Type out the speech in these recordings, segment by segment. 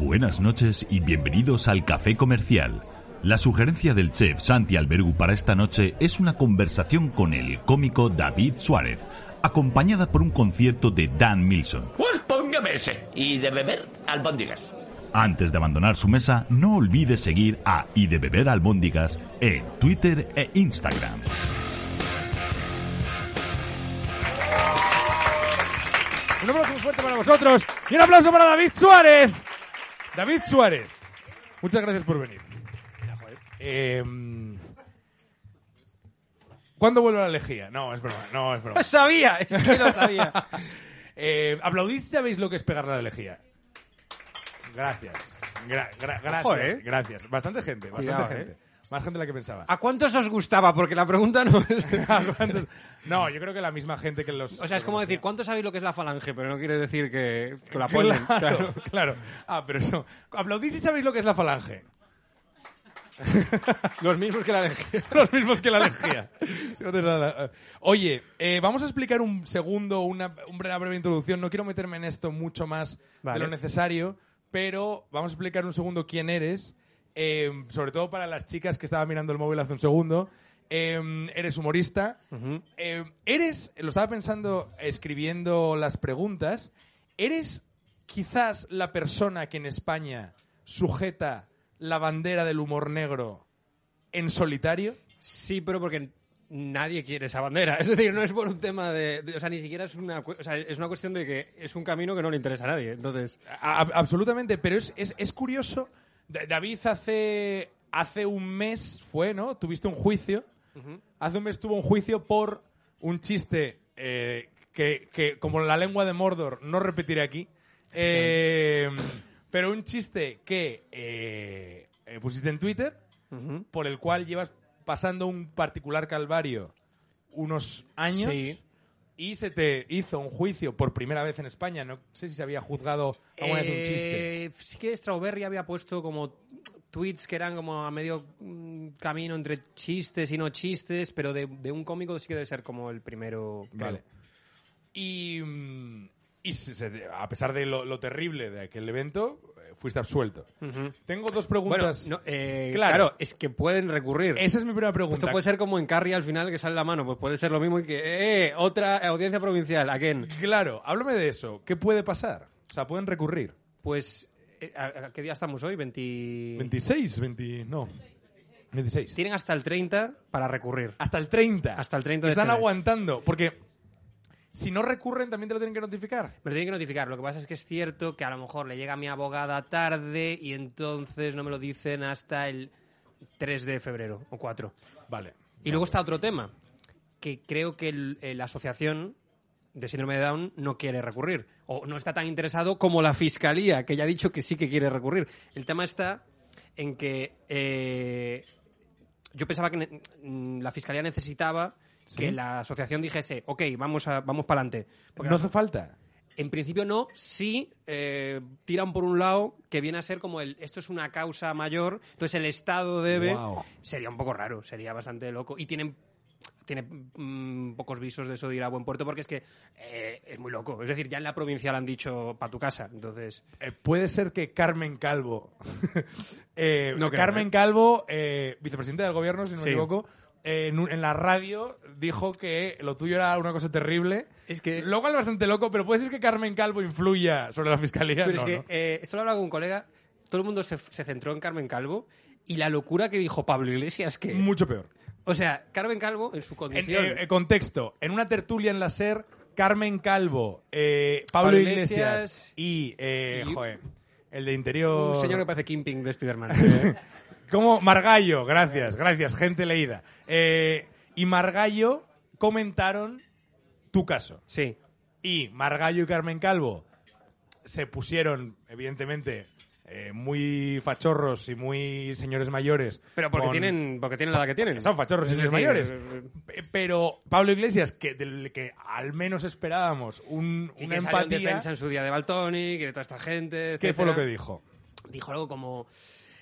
Buenas noches y bienvenidos al Café Comercial. La sugerencia del chef Santi Albergu para esta noche es una conversación con el cómico David Suárez, acompañada por un concierto de Dan Milson. Pues póngame ese. Y de beber albóndigas. Antes de abandonar su mesa, no olvide seguir a Y de Beber Albóndigas en Twitter e Instagram. Un aplauso muy fuerte para vosotros y un aplauso para David Suárez. David Suárez, muchas gracias por venir. Eh, ¿Cuándo vuelve la lejía? No, es broma, no, es broma. Lo sabía, es que lo sabía. Eh, aplaudid si sabéis lo que es pegar la lejía. Gracias. Gra- gra- gracias, Ojo, ¿eh? gracias. Bastante gente, bastante Cuidado, gente. Más gente de la que pensaba. ¿A cuántos os gustaba? Porque la pregunta no es... No, yo creo que la misma gente que los... O sea, es como decir, ¿cuántos sabéis lo que es la falange? Pero no quiere decir que, que la ponen. Claro, claro. Ah, pero eso. Aplaudid si sabéis lo que es la falange. Los mismos que la lejía. Los mismos que la lejía. Oye, eh, vamos a explicar un segundo, una, una breve introducción. No quiero meterme en esto mucho más Vale. de lo necesario, pero vamos a explicar un segundo quién eres. Eh, sobre todo para las chicas que estaban mirando el móvil hace un segundo. Eh, eres humorista. Eh, eres, lo estaba pensando escribiendo las preguntas, eres quizás la persona que en España sujeta la bandera del humor negro en solitario. Sí, pero porque nadie quiere esa bandera. Es decir, no es por un tema de... de- o sea, ni siquiera es una... O sea, es una cuestión de que es un camino que no le interesa a nadie. Entonces... A- absolutamente, pero es, es, es curioso. Da- David hace, hace un mes fue, ¿no? Tuviste un juicio. Hace un mes tuvo un juicio por un chiste eh, que, que, como la lengua de Mordor, no repetiré aquí. Eh, pero un chiste que eh, eh, pusiste en Twitter, por el cual llevas pasando un particular calvario unos años. Sí. Y se te hizo un juicio por primera vez en España. No sé si se había juzgado alguna vez un chiste. Eh, Sí que Strawberry había puesto como tweets que eran como a medio mm, camino entre chistes y no chistes, pero de, de un cómico sí que debe ser como el primero. creo. Vale. Y, mm, y se- se- a pesar de lo, lo terrible de aquel evento, fuiste absuelto. Tengo dos Bueno, preguntas. no, eh, Claro. claro. es que pueden recurrir. Esa es mi primera pregunta. Esto puede ser como en Carrie al final que sale la mano, pues puede ser lo mismo y que, eh, otra audiencia provincial, ¿a quién? Claro, háblame de eso. ¿Qué puede pasar? O sea, pueden recurrir. Pues, eh, ¿a, a qué día estamos hoy? 20... 26, 20, no. 26. Tienen hasta el 30 para recurrir. Hasta el 30. Hasta el 30 de Están este mes. aguantando. Porque si no recurren, también te lo tienen que notificar. Me lo tienen que notificar. Lo que pasa es que es cierto que a lo mejor le llega a mi abogada tarde y entonces no me lo dicen hasta el 3 de febrero o 4. Vale. Y luego está otro tema, que creo que el- eh, la asociación de síndrome de Down no quiere recurrir. O no está tan interesado como la fiscalía, que ya ha dicho que sí que quiere recurrir. El tema está en que eh, yo pensaba que mm, la fiscalía necesitaba que la asociación dijese, ok, vamos, a, vamos para adelante. No hace falta. En principio no, sí eh, tiran por un lado que viene a ser como el esto es una causa mayor, entonces el Estado debe. Guau. Sería un poco raro, sería bastante loco. Y tienen tiene mm, pocos visos de eso de ir a buen puerto porque es que eh, es muy loco. Es decir, ya en la provincial han dicho para tu casa, entonces. Eh, puede ser que Carmen Calvo, eh, No creo, Carmen. Calvo, vicepresidenta del gobierno, si no Sí. me equivoco, en, un- en la radio dijo que lo tuyo era una cosa terrible. Es que- Lo cual es bastante loco, pero puede ser que Carmen Calvo influya sobre la fiscalía. Pero No, es que no. eh, esto lo hablaba con un colega, todo el mundo se, se centró en Carmen Calvo y la locura que dijo Pablo Iglesias que. Mucho peor. O sea, Carmen Calvo en su En, condición. eh, eh, contexto, en una tertulia en la SER, Carmen Calvo, eh, Pablo, Pablo Iglesias, Iglesias y, eh, y- joder, el de interior... un señor que parece Kingpin de Spider-Man. Eh, Como Margallo, gracias, gracias, gente leída. Eh, y Margallo comentaron tu caso. sí. Y Margallo y Carmen Calvo se pusieron, evidentemente, eh, muy fachorros y muy señores mayores. Pero porque con- tienen, porque tienen la edad que tienen. Son fachorros y Es señores mayores. eh, Pe- Pero Pablo Iglesias, que del que al menos esperábamos un, Y una que salió en empatía, defensa en su día de Baltoni, que de toda esta gente. ¿qué fue lo que dijo? dijo algo como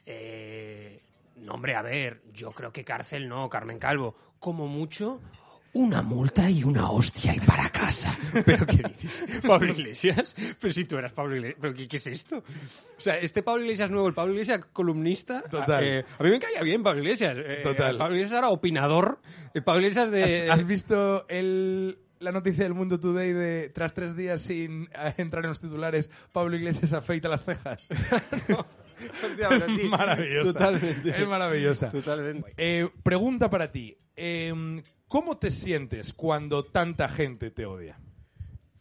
eh, no hombre a ver yo creo que cárcel no Carmen Calvo. Como mucho una multa y una hostia y para casa. Pero qué dices Pablo Iglesias pero si tú eras Pablo Iglesias pero qué, qué es esto o sea este Pablo Iglesias nuevo el Pablo Iglesias columnista Total. eh, a mí me caía bien Pablo Iglesias Eh, Total. Pablo Iglesias era opinador el Pablo Iglesias de ¿Has, has visto el, la noticia del Mundo Today de tras tres días sin eh, entrar en los titulares, Pablo Iglesias afeita las cejas? Hostia, pero sí, es maravillosa. totalmente. Es maravillosa. Totalmente. Eh, pregunta para ti. Eh, ¿Cómo te sientes cuando tanta gente te odia?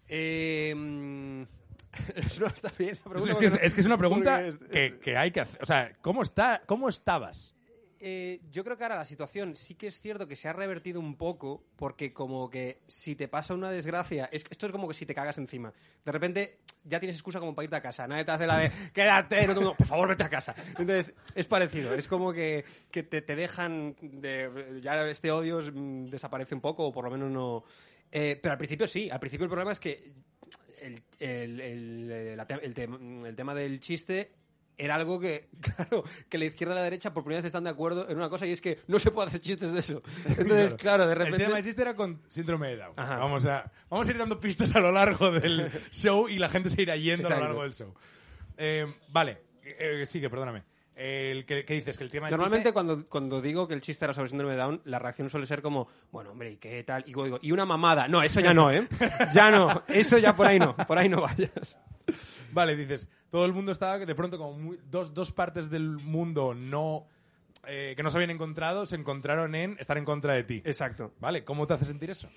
Eh, no, está bien esta Es, pregunta es que, es, porque- es que es una pregunta que, que hay que hacer. O sea, ¿cómo, está, cómo estabas? Eh, yo creo que ahora la situación sí que es cierto que se ha revertido un poco porque como que si te pasa una desgracia, es, esto es como que si te cagas encima. De repente ya tienes excusa como para irte a casa. Nadie te hace la de quédate, no, no, por favor vete a casa. Entonces es parecido, es como que, que te, te dejan, de, ya este odio mm, desaparece un poco o por lo menos no... Eh, pero al principio sí, al principio el problema es que el, el- el- el tema del chiste era algo que, claro, que la izquierda y la derecha por primera vez están de acuerdo en una cosa y es que no se puede hacer chistes de eso. Entonces, claro, de El repente... tema del chiste era con síndrome de Down. Ajá. Vamos, a, vamos a ir dando pistas a lo largo del show y la gente se irá yendo a lo Exacto. largo del show. Eh, vale, eh, eh, sigue, perdóname. El, ¿qué, qué dices? Que el tema Normalmente chiste- cuando, cuando digo que el chiste era sobre síndrome de Down, la reacción suele ser como, bueno, hombre, ¿y qué tal? Y digo, y una mamada. No, eso ya no, ¿eh? Ya no, eso ya por ahí no, por ahí no vayas. Vale, dices, todo el mundo estaba de pronto como muy- dos, dos partes del mundo no eh, que no se habían encontrado se encontraron en estar en contra de ti. Exacto. Vale, ¿cómo te hace sentir eso?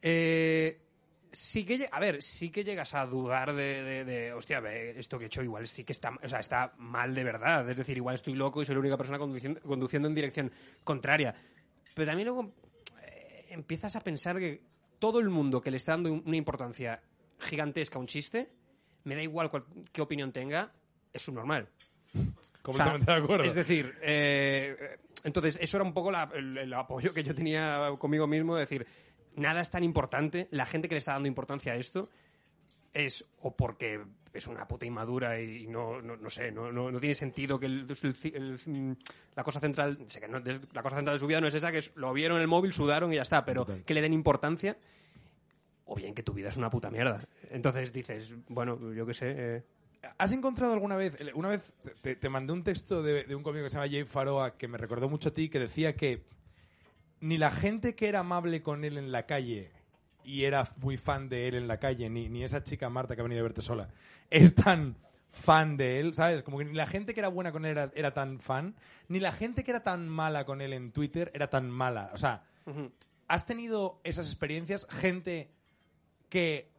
Eh, sí que, lle- a ver, sí que llegas a dudar de, de, de, hostia, ve, esto que he hecho igual sí que está, o sea, está mal de verdad. Es decir, igual estoy loco y soy la única persona conduciendo, conduciendo en dirección contraria. Pero también luego eh, empiezas a pensar que todo el mundo que le está dando un- una importancia gigantesca a un chiste, me da igual qué opinión tenga, es subnormal. Completamente O sea, de acuerdo. Es decir, eh, entonces eso era un poco la- el, el apoyo que yo tenía conmigo mismo, de decir, nada es tan importante, la gente que le está dando importancia a esto es o porque es una puta inmadura y no, no, no sé, no, no, no tiene sentido que el- el- el- mm, la cosa central, sé que no- des- la cosa central de su vida no es esa, que es, lo vieron en el móvil, sudaron y ya está, pero que le den importancia o bien que tu vida es una puta mierda. Entonces dices, bueno, yo qué sé, eh, ¿Has encontrado alguna vez, una vez te, te mandé un texto de, de un cómico que se llama Jay Faroa que me recordó mucho a ti, que decía que ni la gente que era amable con él en la calle y era muy fan de él en la calle, ni, ni esa chica Marta que ha venido a verte sola, es tan fan de él, ¿sabes? Como que ni la gente que era buena con él era, era tan fan, ni la gente que era tan mala con él en Twitter era tan mala. O sea, ¿has tenido esas experiencias? Gente que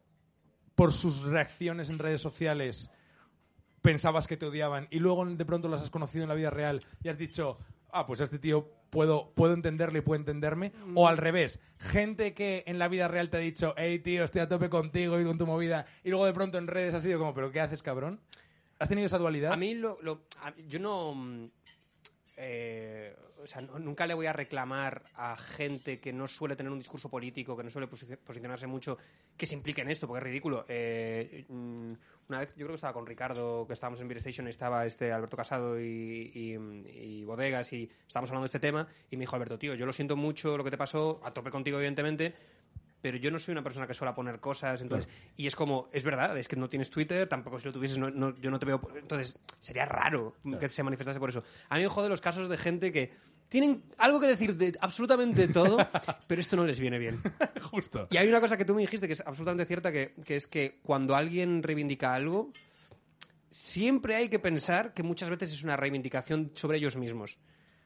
por sus reacciones en redes sociales pensabas que te odiaban y luego de pronto las has conocido en la vida real y has dicho, ah, pues este tío puedo, puedo entenderle y puede entenderme. O al revés, gente que en la vida real te ha dicho, hey tío, estoy a tope contigo y con tu movida, y luego de pronto en redes has sido como, pero ¿qué haces, cabrón? ¿Has tenido esa dualidad? A mí lo, yo no mm, eh, o sea, no- nunca le voy a reclamar a gente que no suele tener un discurso político, que no suele posi- posicionarse mucho, que se implique en esto, porque es ridículo. Eh, mm, una vez, yo creo que estaba con Ricardo, que estábamos en Beer Station, y estaba este Alberto Casado y, y- y Bodegas, y estábamos hablando de este tema, y me dijo, Alberto, tío, yo lo siento mucho lo que te pasó, a tope contigo, evidentemente, pero yo no soy una persona que suele poner cosas, entonces, y es como, es verdad, es que no tienes Twitter, tampoco si lo tuvieses, no- no- yo no te veo, entonces, sería raro que se manifestase por eso. A mí me jode los casos de gente que tienen algo que decir de absolutamente todo, pero esto no les viene bien. Justo. Y hay una cosa que tú me dijiste que es absolutamente cierta, que, que es que cuando alguien reivindica algo, siempre hay que pensar que muchas veces es una reivindicación sobre ellos mismos.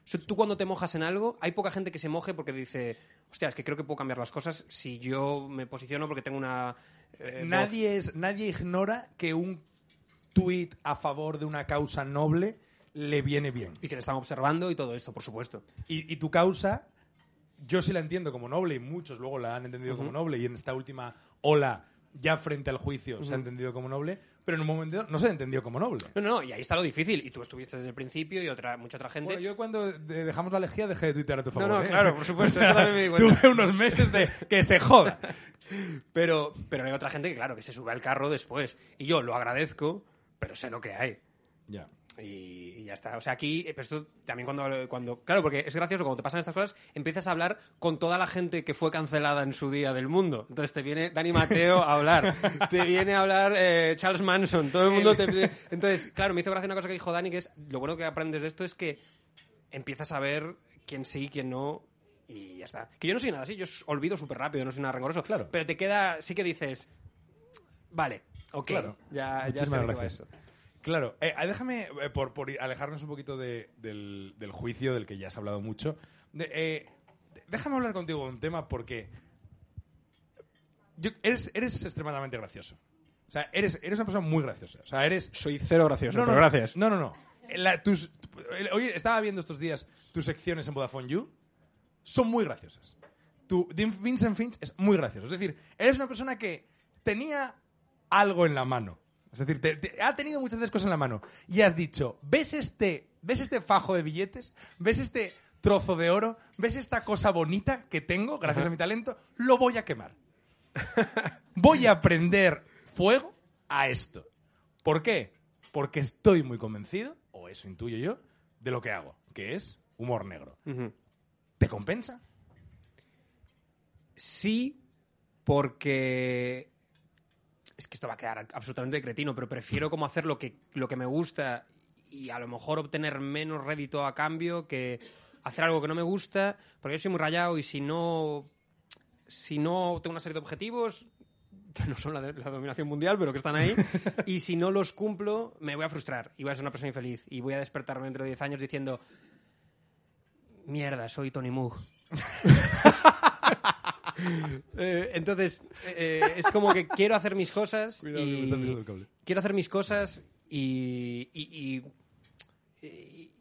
O sea, tú cuando te mojas en algo, hay poca gente que se moje porque dice, hostia, es que creo que puedo cambiar las cosas si yo me posiciono porque tengo una... eh, voz". nadie, es, nadie ignora que un tuit a favor de una causa noble le viene bien. Y que le están observando y todo esto, por supuesto. Y, y tu causa, yo sí la entiendo como noble y muchos luego la han entendido como noble y en esta última ola, ya frente al juicio, se ha entendido como noble, pero en un momento no se entendió como noble. No, no, no, y ahí está lo difícil. Y tú estuviste desde el principio y otra, mucha otra gente. Bueno, yo cuando de- dejamos la lejía dejé de tuitear a tu favor. no, ¿eh? claro, por supuesto, eso también me di cuenta. tuve unos meses de que se joda. Pero, pero hay otra gente que, claro, que se sube al carro después. Y yo lo agradezco, pero sé lo que hay. Ya. Y, ya está. O sea, aquí, eh, pero esto también cuando, cuando. Claro, porque es gracioso, cuando te pasan estas cosas, empiezas a hablar con toda la gente que fue cancelada en su día del mundo. Entonces te viene Dani Mateo a hablar, te viene a hablar eh, Charles Manson, todo el mundo te. Entonces, claro, me hizo gracia una cosa que dijo Dani, que es lo bueno que aprendes de esto es que empiezas a ver quién sí, quién no. Y ya está. Que yo no soy nada así, yo olvido súper rápido, no soy nada rencoroso. Claro. Pero te queda, sí que dices, vale, ok, Claro. ya, ya sé Muchísimas de qué va gracias. Claro, eh, ah, déjame, eh, por, alejarnos un poquito de- del, del juicio del que ya has hablado mucho, de- eh, déjame hablar contigo de un tema porque yo- eres, eres extremadamente gracioso. O sea, eres, eres una persona muy graciosa. O sea, eres... Soy cero gracioso, no, pero no, gracias. No, no, no. La- tus- estaba viendo estos días tus secciones en Vodafone You. Son muy graciosas. Tu Vincent Finch es muy gracioso. Es decir, eres una persona que tenía algo en la mano. Es decir, te- te- ha tenido muchas veces cosas en la mano. Y has dicho, ¿ves este, ¿ves este fajo de billetes? ¿Ves este trozo de oro? ¿Ves esta cosa bonita que tengo gracias a mi talento? Lo voy a quemar. voy a prender fuego a esto. ¿Por qué? Porque estoy muy convencido, o eso intuyo yo, de lo que hago, que es humor negro. ¿Te compensa? Sí, porque es que esto va a quedar absolutamente cretino, pero prefiero como hacer lo que, lo que me gusta y a lo mejor obtener menos rédito a cambio que hacer algo que no me gusta, porque yo soy muy rayado y si no si no tengo una serie de objetivos que no son la, de- la dominación mundial, pero que están ahí, y si no los cumplo, me voy a frustrar y voy a ser una persona infeliz y voy a despertarme dentro de 10 años diciendo mierda, soy Tony Moog. Eh, entonces, eh, es como que quiero hacer mis cosas y quiero hacer mis cosas y, y,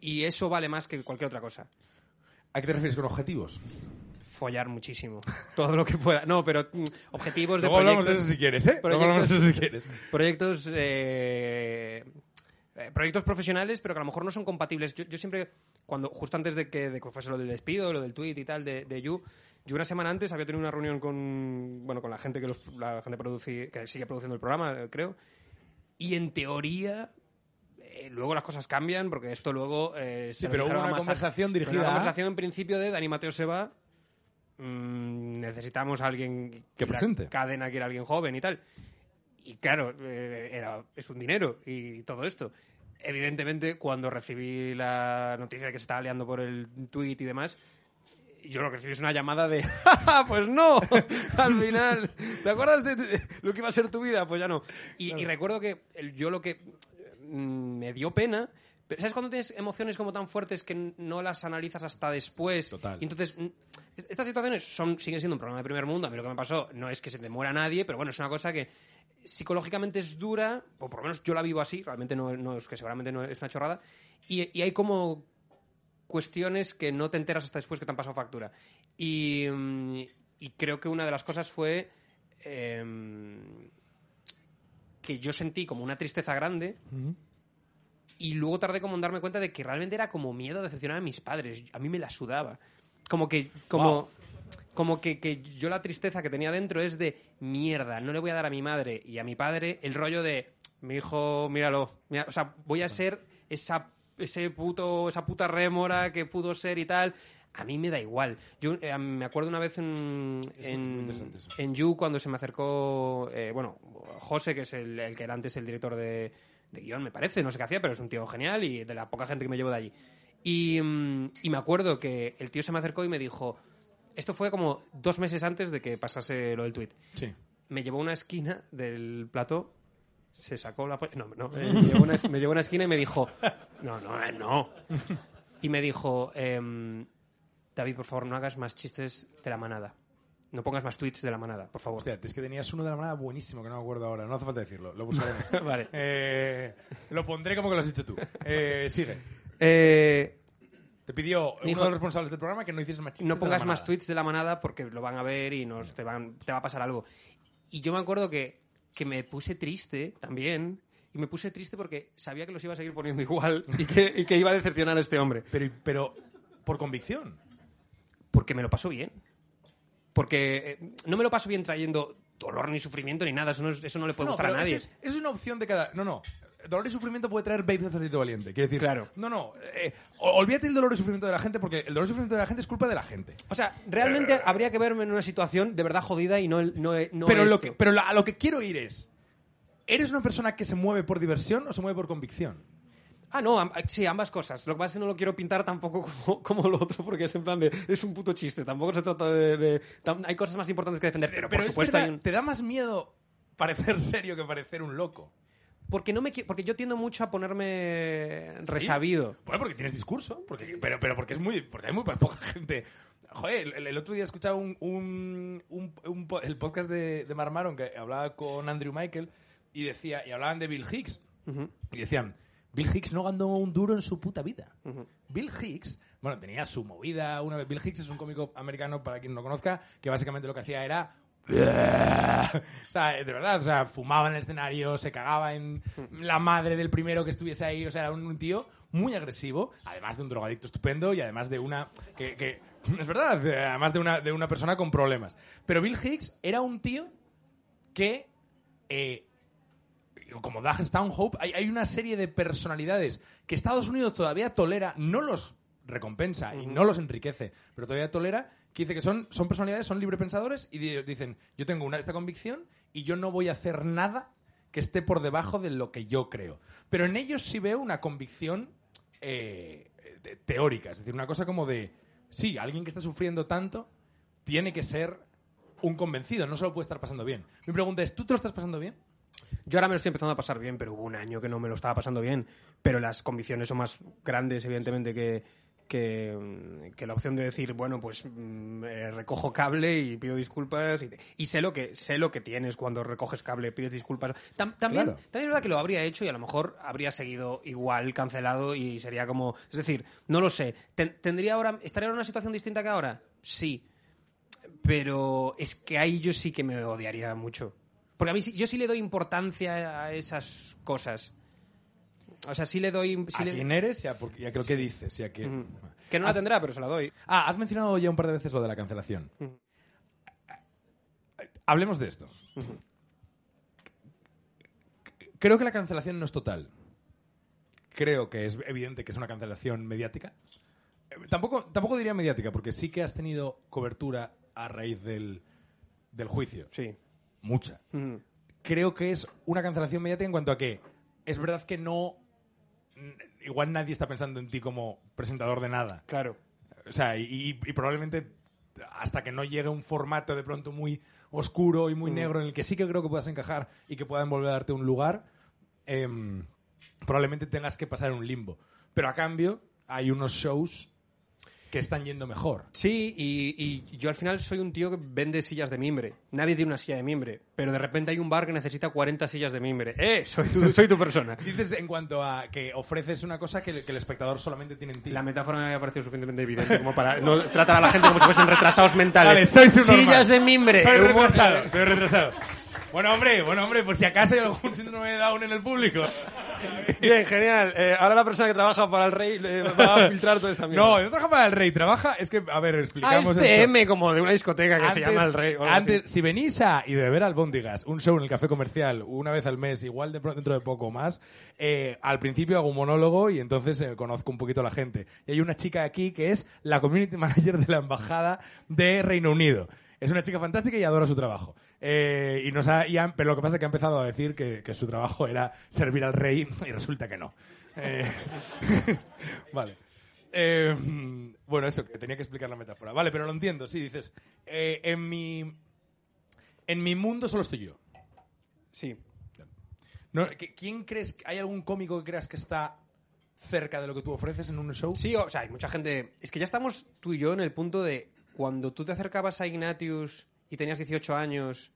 y- eso vale más que cualquier otra cosa. ¿A qué te refieres con objetivos? Follar muchísimo, todo lo que pueda. No, pero mm, objetivos de Luego hablamos de proyectos, eso si quieres, ¿eh? Luego hablamos de eso si quieres. proyectos, eh, eh, proyectos profesionales, pero que a lo mejor no son compatibles. Yo, yo siempre, cuando justo antes de que, de que fuese lo del despido, lo del tweet y tal de, de You, yo una semana antes había tenido una reunión con, bueno, con la gente que los, la gente produci- que sigue produciendo el programa, eh, creo, y en teoría eh, luego las cosas cambian porque esto luego eh, se Sí, pero hubo una Masa- conversación dirigida Una conversación en principio de Dani Mateo se va. mm, necesitamos a alguien Que presente. cadena quiere alguien joven y tal. Y claro, eh, era, es un dinero y todo esto. Evidentemente, cuando recibí la noticia de que se estaba liando por el tweet y demás, yo lo que recibí es una llamada de "Ja, ja, pues no, al final, ¿te acuerdas de, lo que iba a ser tu vida? Pues ya no. Y, y recuerdo que yo lo que mm, me dio pena, pero ¿sabes cuando tienes emociones como tan fuertes que no las analizas hasta después? Total. Y entonces, mm, est- estas situaciones son, siguen siendo un problema de primer mundo. A mí lo que me pasó no es que se te muera nadie, pero bueno, es una cosa que psicológicamente es dura, o por lo menos yo la vivo así, realmente no, no es que seguramente no es una chorrada, y, y hay como cuestiones que no te enteras hasta después que te han pasado factura. Y, mm, y creo que una de las cosas fue em, que yo sentí como una tristeza grande y luego tardé como en darme cuenta de que realmente era como miedo a decepcionar a mis padres. A mí me la sudaba. Como que, como, Wow. Como que, que yo la tristeza que tenía dentro es de mierda, no le voy a dar a mi madre y a mi padre el rollo de mi hijo, míralo. mira", o sea, voy a ser esa, ese puto, esa puta rémora que pudo ser y tal. A mí me da igual. Yo eh, me acuerdo una vez en, en, en You cuando se me acercó, eh, bueno, José, que es el, el que era antes el director de, de guion, me parece, no sé qué hacía, pero es un tío genial y de la poca gente que me llevo de allí. Y, mm, y me acuerdo que el tío se me acercó y me dijo, esto fue como dos meses antes de que pasase lo del tweet. Sí. Me llevó a una esquina del plató, se sacó la... No, no, eh, me, llevó a una, me llevó a una esquina y me dijo, no, no, eh, no. Y me dijo, em, David, por favor, no hagas más chistes de la manada. No pongas más tweets de la manada, por favor. Hostia, es que tenías uno de la manada buenísimo que no me acuerdo ahora. No hace falta decirlo, lo buscaremos. Vale. Eh, lo pondré como que lo has dicho tú. Eh, sigue. Eh, Te pidió uno Dijo- de los responsables del programa que no hicieses más no pongas más tweets de la manada porque lo van a ver y nos te, van, te va a pasar algo. Y yo me acuerdo que, que me puse triste también y me puse triste porque sabía que los iba a seguir poniendo igual y que, y que iba a decepcionar a este hombre. Pero, pero por convicción. Porque me lo paso bien. Porque eh, no me lo paso bien trayendo dolor ni sufrimiento ni nada. Eso no, es- eso no le puede No, gustar a nadie. Eso es, eso es una opción de cada. No, no. Dolor y sufrimiento puede traer Baby Sacerdote Valiente. Quiero decir, Claro. No, no. eh, olvídate el dolor y sufrimiento de la gente porque el dolor y sufrimiento de la gente es culpa de la gente. O sea, realmente habría que verme en una situación de verdad jodida y no, no, no pero lo que, pero la- a lo que quiero ir es. ¿Eres una persona que se mueve por diversión o se mueve por convicción? Ah, no, am- sí, ambas cosas. Lo que pasa es que no lo quiero pintar tampoco como, como lo otro, porque es en plan de. Es un puto chiste. Tampoco se trata de. de- tam- hay cosas más importantes que defender. Pero, por es supuesto verdad, hay un. te da más miedo parecer serio que parecer un loco. Porque, no me, porque yo tiendo mucho a ponerme resabido. Bueno, porque tienes discurso, porque, pero, pero porque es muy, porque hay muy poca gente. Joder, el, el otro día escuchaba un, un, un- un po- el podcast de, de Marmaron que hablaba con Andrew Michael y decía, y hablaban de Bill Hicks. Y decían, Bill Hicks no ganó un duro en su puta vida. Bill Hicks, bueno, tenía su movida una vez. Bill Hicks es un cómico americano, para quien no lo conozca, que básicamente lo que hacía era o sea, de verdad, o sea, fumaba en el escenario, se cagaba en la madre del primero que estuviese ahí, o sea, era un, tío muy agresivo, además de un drogadicto estupendo y además de una que, es verdad, eh, además de una de una persona con problemas. Pero Bill Hicks era un tío que eh, como Doug Stanhope, hay, hay una serie de personalidades que Estados Unidos todavía tolera, no los recompensa y no los enriquece, pero todavía tolera, que dice que son, son personalidades, son librepensadores y di- dicen, yo tengo una, esta convicción y yo no voy a hacer nada que esté por debajo de lo que yo creo. Pero en ellos sí veo una convicción eh, teórica, es decir, una cosa como de, sí, alguien que está sufriendo tanto tiene que ser un convencido, no solo puede estar pasando bien. Mi pregunta es, ¿tú te lo estás pasando bien? Yo ahora me lo estoy empezando a pasar bien, pero hubo un año que no me lo estaba pasando bien. Pero las convicciones son más grandes, evidentemente, que, que, mm, que la opción de decir, bueno, pues mm, eh, recojo cable y pido disculpas. Y, y sé, lo que, sé lo que tienes cuando recoges cable, pides disculpas. Tam- también, Claro. también es verdad que lo habría hecho y a lo mejor habría seguido igual, cancelado y sería como. Es decir, no lo sé. Ten- ¿Tendría ahora, ¿Estaría en una situación distinta que ahora? Sí. Pero es que ahí yo sí que me odiaría mucho. Porque a mí yo sí le doy importancia a esas cosas. O sea, sí le doy... sí ¿A le- quién eres y a, por- y a qué- lo que dices? y a qué- Ujú. Que no la Has- tendrá, pero se la doy. Ah, has mencionado ya un par de veces lo de la cancelación. Ujú. Hablemos de esto. Creo que la cancelación no es total. Creo que es evidente que es una cancelación mediática. Eh, Tampoco, tampoco diría mediática, porque sí que has tenido cobertura a raíz del, del juicio. Sí. Mucha. Ujú. creo que es una cancelación mediática en cuanto a que es verdad que no. Igual nadie está pensando en ti como presentador de nada. Claro. O sea, y, probablemente hasta que no llegue un formato de pronto muy oscuro y muy negro en el que sí que creo que puedas encajar y que puedan volver a darte un lugar, em, probablemente tengas que pasar un limbo. Pero a cambio, hay unos shows que están yendo mejor. Sí, y, y yo al final soy un tío que vende sillas de mimbre. Nadie tiene una silla de mimbre, pero de repente hay un bar que necesita 40 sillas de mimbre. ¡Eh! Soy tu, soy tu persona. Dices en cuanto a que ofreces una cosa que, el- que el espectador solamente tiene en ti. La metáfora me ha parecido suficientemente evidente como para no tratar a la gente como si fuesen retrasados mentales. Vale, soy su normal. Sillas de mimbre. Soy Humor- retrasado, soy retrasado. Bueno, hombre, bueno, hombre, por si acaso hay algún síndrome de Down en el público. Bien, genial. Eh, ahora la persona que trabaja para el rey le va a filtrar toda esta mierda. No, yo trabajo para el rey. Trabaja, es que, a ver, Ah, explicamos es esto. TM como de una discoteca que se llama el rey. o antes, así. si venís a y de beber albóndigas, un show en el café comercial una vez al mes, igual de dentro de poco más, eh, al principio hago un monólogo y entonces eh, conozco un poquito a la gente. Y hay una chica aquí que es la community manager de la embajada de Reino Unido. Es una chica fantástica y adora su trabajo. Eh, y nos ha, y han- pero lo que pasa es que ha empezado a decir que, que su trabajo era servir al rey y resulta que no. Eh, vale. Eh, bueno, eso, que tenía que explicar la metáfora. Vale, pero lo entiendo, sí, dices, en mi en mi mundo solo estoy yo. Sí. No, ¿qui- ¿Quién crees, hay algún cómico que creas que está cerca de lo que tú ofreces en un show? Sí, o sea, hay mucha gente. Es que ya estamos tú y yo en el punto de cuando tú te acercabas a Ignatius y tenías 18 años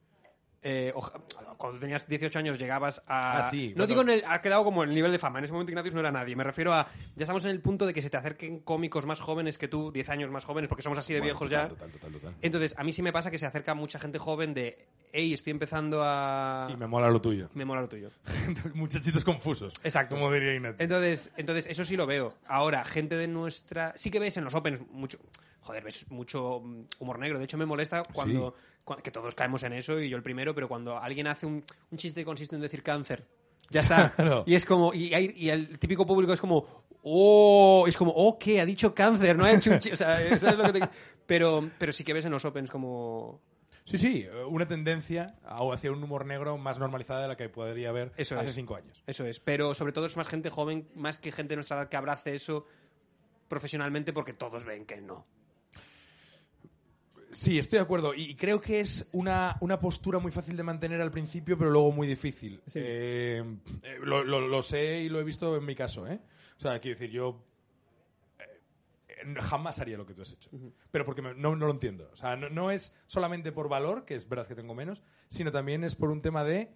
eh, oja- cuando tenías 18 años llegabas a... Ah, sí, no cuando- digo en el, ha quedado como el nivel de fama. En ese momento Ignatius no era nadie. Me refiero a... Ya estamos en el punto de que se te acerquen cómicos más jóvenes que tú, 10 años más jóvenes, porque somos así de viejos ya. Total, total, total. Entonces, a mí sí me pasa que se acerca mucha gente joven de... Hey, estoy empezando a... Y me mola lo tuyo. me mola lo tuyo. Muchachitos confusos. Exacto. Como diría. Entonces, entonces, eso sí lo veo. Ahora, gente de nuestra. Sí que ves en los Opens mucho. Joder, ves mucho mm, humor negro. De hecho, me molesta cuando. Que todos caemos en eso y yo el primero, pero cuando alguien hace un, un chiste que consiste en decir cáncer. Ya está. Y es como. Y, hay- y el típico público es como. ¡Oh! Es como, ¡oh, qué! Ha dicho cáncer, no ha hecho un chiste. O sea, eso es lo que te- Pero, pero sí que ves en los Opens como. Sí, sí, una tendencia hacia un humor negro más normalizada de la que podría haber Eso hace es. cinco años. Eso es. Pero sobre todo es más gente joven, más que gente de nuestra edad que abrace eso profesionalmente porque todos ven que no. Sí, estoy de acuerdo. Y creo que es una, una postura muy fácil de mantener al principio, pero luego muy difícil. Eh, eh, lo, lo- lo sé y lo he visto en mi caso, ¿eh? O sea, quiero decir, yo eh, jamás haría lo que tú has hecho. Pero porque me- no, no lo entiendo. O sea, no, no es solamente por valor, que es verdad que tengo menos, sino también es por un tema de...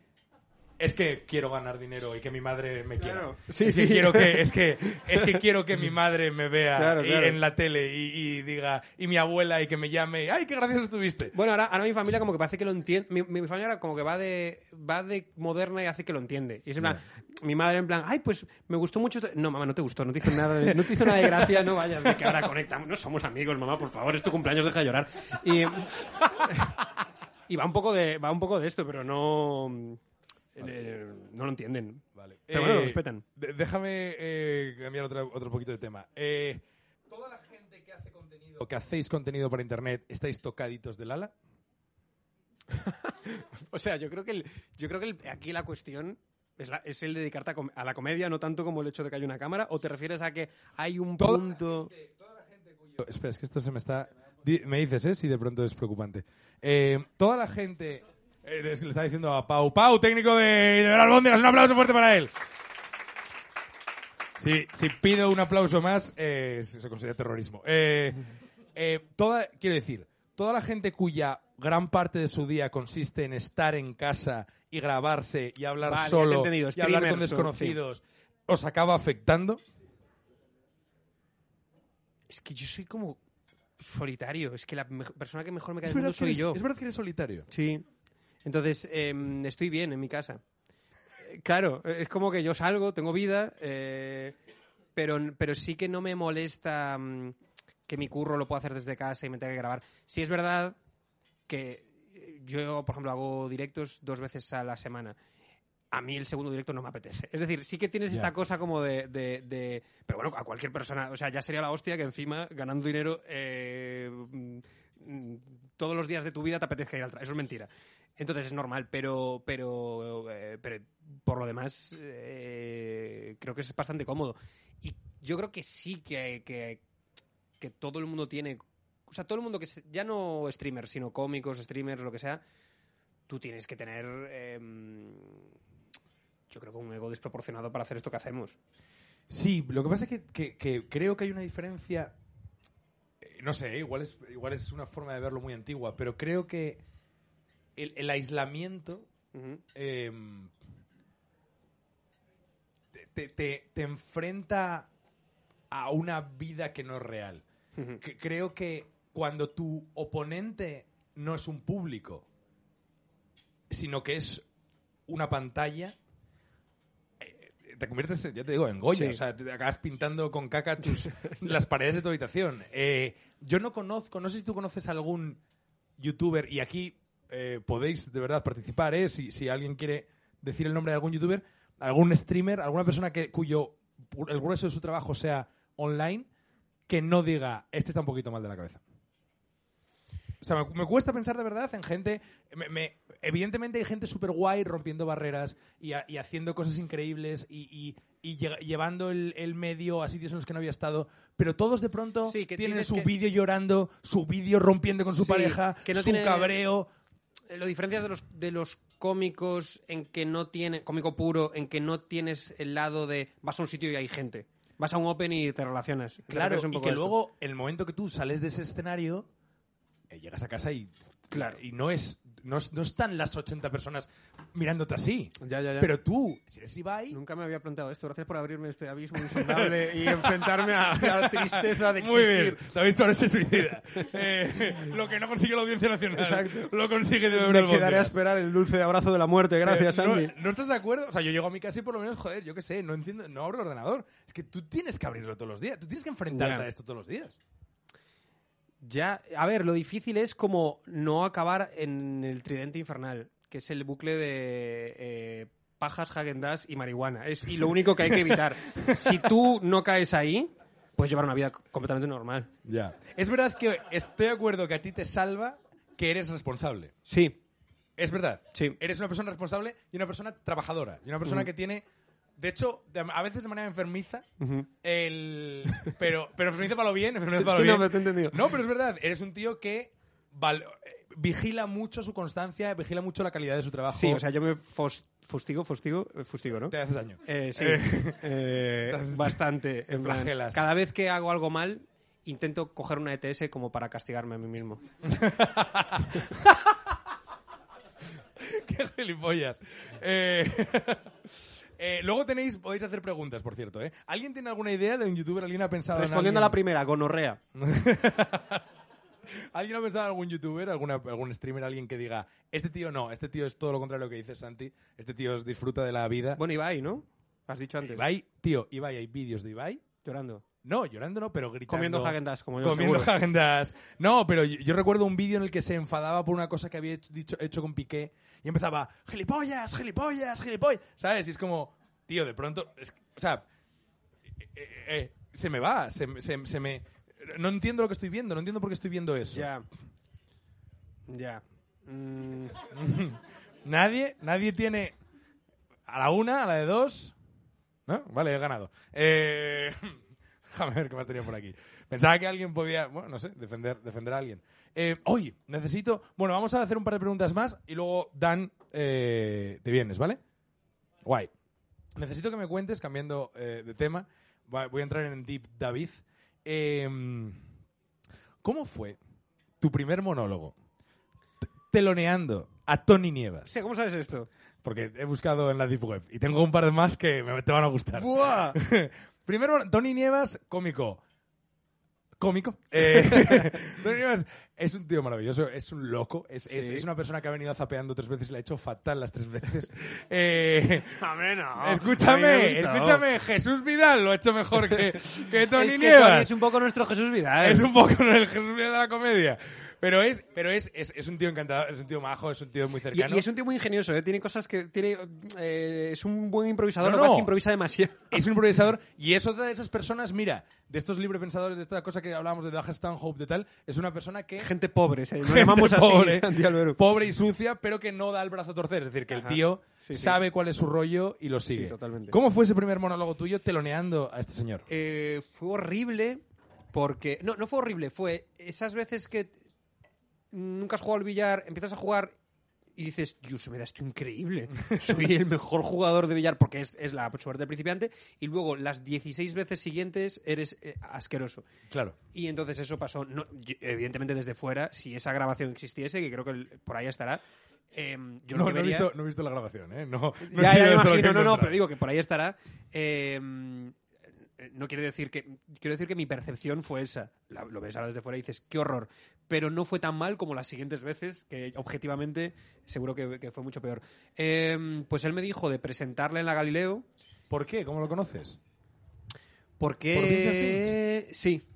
Es que quiero ganar dinero y que mi madre me quiera. Claro. Sí, es que sí. quiero que es que es que quiero que mi madre me vea Claro, y- claro. en la tele y, y diga y mi abuela y que me llame ay qué gracioso estuviste Bueno, ahora, ahora mi familia como que parece que lo entiende. Mi, mi familia ahora como que va de, va de moderna y hace que lo entiende. Y es en plan, mi madre en plan, ay, pues me gustó mucho. esto". No, mamá, no te gustó, no te hizo nada de, no te hizo nada de gracia, no vayas, de que ahora conectamos. No somos amigos, mamá, por favor, es tu cumpleaños, deja de llorar. Y, y va un poco de, va un poco de esto, pero no, eh, no lo entienden. Vale. Pero bueno, lo respetan. de- déjame eh, cambiar otra- otro poquito de tema. Eh, toda la gente que hace contenido o que hacéis contenido para internet estáis tocaditos del ala O sea, yo creo que, el- yo creo que el- aquí la cuestión es, la- es el dedicarte a, com- a la comedia, no tanto como el hecho de que haya una cámara, o te refieres a que hay un Toda- punto... Yo- espera es que esto se me está me dices eh si de pronto es preocupante Eh, toda la gente eh, le está diciendo a Pau Pau técnico de, de albóndigas un aplauso fuerte para él si, si pido un aplauso más eh, se considera terrorismo Eh, eh, toda quiero decir toda la gente cuya gran parte de su día consiste en estar en casa y grabarse y hablar Vale, solo y hablar con desconocidos os acaba afectando Es que yo soy como solitario. Es que la persona que mejor me cae es del mundo soy eres, yo. es verdad que eres solitario Sí. Entonces, em, estoy bien en mi casa. Eh, Claro, es como que yo salgo, tengo vida, eh, pero, pero sí que no me molesta mm, que mi curro lo pueda hacer desde casa y me tenga que grabar. Sí es verdad que eh, yo, por ejemplo, hago directos dos veces a la semana. A mí el segundo directo no me apetece. Es decir, sí que tienes esta cosa como de, de- de- Pero bueno, a cualquier persona... O sea, ya sería la hostia que encima, ganando dinero, eh, mm, todos los días de tu vida te apetezca ir al trabajo. Eso es mentira. Entonces es normal, pero, pero, eh, pero por lo demás eh, creo que es bastante cómodo. Y yo creo que sí que, que, que todo el mundo tiene... O sea, todo el mundo que... Ya no streamers, sino cómicos, streamers, lo que sea, tú tienes que tener... em, yo creo que un ego desproporcionado para hacer esto que hacemos. Sí, lo que pasa es que creo que hay una diferencia. No sé, igual es, igual es una forma de verlo muy antigua, pero creo que el, el aislamiento eh, te, te- te- enfrenta a una vida que no es real. Que- creo que cuando tu oponente no es un público, sino que es una pantalla, te conviertes, ya te digo, en Goya. Sí. O sea, te acabas pintando con caca tus- las paredes de tu habitación. Eh, yo no conozco, no sé si tú conoces algún youtuber, y aquí eh, podéis de verdad participar, ¿eh? si, si alguien quiere decir el nombre de algún youtuber, algún streamer, alguna persona que cuyo el grueso de su trabajo sea online, que no diga, este está un poquito mal de la cabeza. O sea, me, me cuesta pensar de verdad en gente. me- me- evidentemente hay gente súper guay rompiendo barreras y, ha- y haciendo cosas increíbles y, y- y llega- llevando el, el medio a sitios en los que no había estado. Pero todos de pronto Sí, que tienen su que- vídeo llorando, su vídeo rompiendo con su Sí, pareja, que no su tiene- cabreo. Eh, Lo diferencias de los, de los cómicos en que no tiene, cómico puro, en que no tienes el lado de vas a un sitio y hay gente. Vas a un open y te relacionas. Claro, un y poco que esto. luego, el momento que tú sales de ese escenario, eh, llegas a casa y, Claro. y no es no, no están las 80 personas mirándote así. Ya, ya, ya. Pero tú, si eres Ibai... Nunca me había planteado esto. Gracias por abrirme este abismo insondable y enfrentarme a la tristeza de Muy existir. bien, David Suárez se suicida. Eh, lo que no consigue la Audiencia Nacional. Exacto. Lo consigue de beber Me quedaré a esperar el dulce abrazo de la muerte. Gracias, Eh, ¿no, Andy. ¿No estás de acuerdo? O sea, yo llego a mi casa y por lo menos, joder, yo qué sé, no entiendo, no abro el ordenador. Es que tú tienes que abrirlo todos los días. Tú tienes que enfrentarte Ya. a esto todos los días. Ya, a ver, lo difícil es como no acabar en el tridente infernal, que es el bucle de eh, pajas, Häagen-Dazs y marihuana. Es y lo único que hay que evitar. si tú no caes ahí, puedes llevar una vida completamente normal. Ya. Es verdad que estoy de acuerdo que a ti te salva que eres responsable. Sí, Es verdad. Sí. Eres una persona responsable y una persona trabajadora. Y una persona que tiene. De hecho, a veces de manera enfermiza, el. Pero, pero enfermiza para lo bien, enfermiza para lo Sí, no, bien. pero te he entendido. No, pero es verdad. Eres un tío que val- eh, vigila mucho su constancia, vigila mucho la calidad de su trabajo. sí, o sea, yo me fos- fustigo, fustigo, eh, fustigo, ¿no? Te haces daño. Eh, sí, Eh, bastante. en plan, flagelas. cada vez que hago algo mal, intento coger una ETS como para castigarme a mí mismo. Qué gilipollas. Eh, eh, luego tenéis, podéis hacer preguntas, por cierto. ¿eh? ¿Alguien tiene alguna idea de un youtuber? ¿Alguien ha pensado en Respondiendo a la primera, gonorrea. ¿Alguien ha pensado en algún youtuber, alguna, algún streamer, alguien que diga, este tío no, este tío es todo lo contrario a lo que dice Santi, este tío disfruta de la vida? Bueno, Ibai, ¿no? Has dicho antes. Ibai, tío, Ibai, hay vídeos de Ibai. Llorando. No, llorando no, pero gritando. Comiendo Häagen-Dazs, como yo, Comiendo seguro. Häagen-Dazs. No, pero yo, yo recuerdo un vídeo en el que se enfadaba por una cosa que había hecho, dicho- hecho con Piqué y empezaba, gilipollas, gilipollas, gilipollas. ¿Sabes? Y es como, tío, de pronto, es o sea, eh, eh, eh, se me va, se, me- se- se me... No entiendo lo que estoy viendo, no entiendo por qué estoy viendo eso. Ya. Ya. Mm, Nadie, nadie tiene a la una, a la de dos. ¿No? Vale, he ganado. Eh, déjame ver qué más tenía por aquí. Pensaba que alguien podía, bueno, no sé, defender, defender a alguien. Eh, oye, necesito. Bueno, vamos a hacer un par de preguntas más y luego, Dan, eh, te vienes, ¿vale? Guay. Necesito que me cuentes, cambiando eh, de tema, voy a entrar en Deep David. Eh, ¿Cómo fue tu primer monólogo? Teloneando a Tony Nievas. Sí, ¿Cómo sabes esto? Porque he buscado en la Deep Web y tengo un par de más que me, te van a gustar. ¡Buah! Primero, Tony Nievas, cómico. Cómico. Eh, Tony Nievas es un tío maravilloso, es un loco, es, es- Sí. es una persona que ha venido zapeando tres veces y la ha hecho fatal las tres veces. Eh, no. Escúchame, escúchame, Jesús Vidal lo ha hecho mejor que, que Tony es que Nievas. Tony es un poco nuestro Jesús Vidal. Es un poco el Jesús Vidal de la comedia. Pero es, pero es, es, es un tío encantador, es un tío majo, es un tío muy cercano. y es un tío muy ingenioso, ¿eh? Tiene cosas que... tiene eh, Es un buen improvisador, No, lo que pasa es no. que improvisa demasiado. es un improvisador y es otra de esas personas, mira, de estos librepensadores, de esta cosa que hablábamos de Doug Stanhope, de tal, es una persona que... Gente pobre, ¿sí? Gente llamamos así, pobre, pobre y sucia, pero que no da el brazo a torcer. Es decir, que el tío Sí, sí. sabe cuál es su rollo y lo sigue. totalmente. ¿Cómo fue ese primer monólogo tuyo teloneando a este señor? Eh, fue horrible porque... No, no fue horrible, fue esas veces que nunca has jugado al billar, empiezas a jugar y dices, Dios, me da esto increíble. Soy el mejor jugador de billar porque es, es la suerte del principiante. Y luego las 16 veces siguientes eres eh, asqueroso. Claro. Y entonces eso pasó, no, yo- evidentemente desde fuera, si esa grabación existiese, que creo que el- por ahí estará. eh, yo lo No, que no he, visto, no he visto la grabación, ¿eh? No, no ya, ya lo imagino, no, no, pero digo que por ahí estará. Eh, no quiere decir que quiero decir que mi percepción fue esa. La- lo ves ahora desde fuera y dices, qué horror. Pero no fue tan mal como las siguientes veces, que objetivamente seguro que, que fue mucho peor. Eh, pues él me dijo de presentarle en la Galileo, ¿Por qué? ¿Cómo lo conoces? porque... ¿Por Vincent Sí, Vale.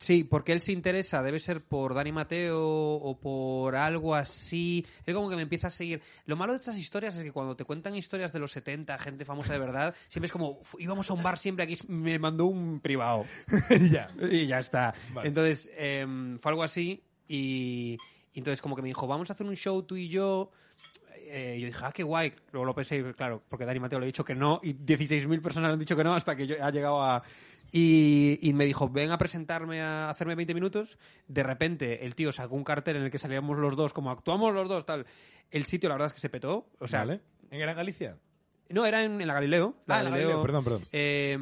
Sí, porque él se interesa, debe ser por Dani Mateo o por algo así. Él como que me empieza a seguir. Lo malo de estas historias es que cuando te cuentan historias de los 70, gente famosa de verdad, siempre es como, "Fu- íbamos a un bar siempre aquí, me mandó un privado. ya. y ya está. Vale. Entonces, em, fue algo así y, y entonces como que me dijo, vamos a hacer un show tú y yo. Eh, yo dije, ah, qué guay. Luego lo pensé, claro, porque Dani Mateo le ha dicho que no y 16.000 personas le han dicho que no hasta que yo ha llegado a... Y, y me dijo, ven a presentarme, a hacerme 20 minutos. De repente, el tío sacó un cartel en el que salíamos los dos, como actuamos los dos, tal. El sitio, la verdad es que se petó. O sea, Vale. ¿En Gran Galicia? No, era en, en la Galileo. La Ah, Galileo, perdón, perdón. eh,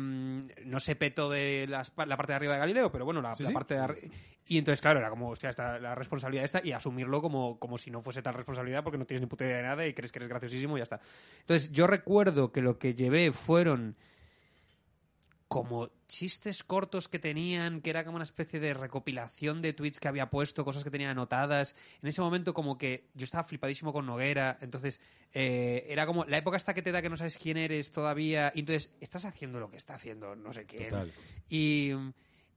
no sé peto de las la parte de arriba de Galileo, pero bueno, la, Sí, la sí. parte de arriba. Y entonces, claro, era como, hostia, esta, la responsabilidad esta y asumirlo como, como si no fuese tal responsabilidad porque no tienes ni puta idea de nada y crees que eres graciosísimo y ya está. Entonces, yo recuerdo que lo que llevé fueron como chistes cortos que tenían, que era como una especie de recopilación de tweets que había puesto, cosas que tenía anotadas. En ese momento como que yo estaba flipadísimo con Noguera, entonces eh, era como la época hasta que te da que no sabes quién eres todavía, y entonces estás haciendo lo que está haciendo no sé quién. Total. Y,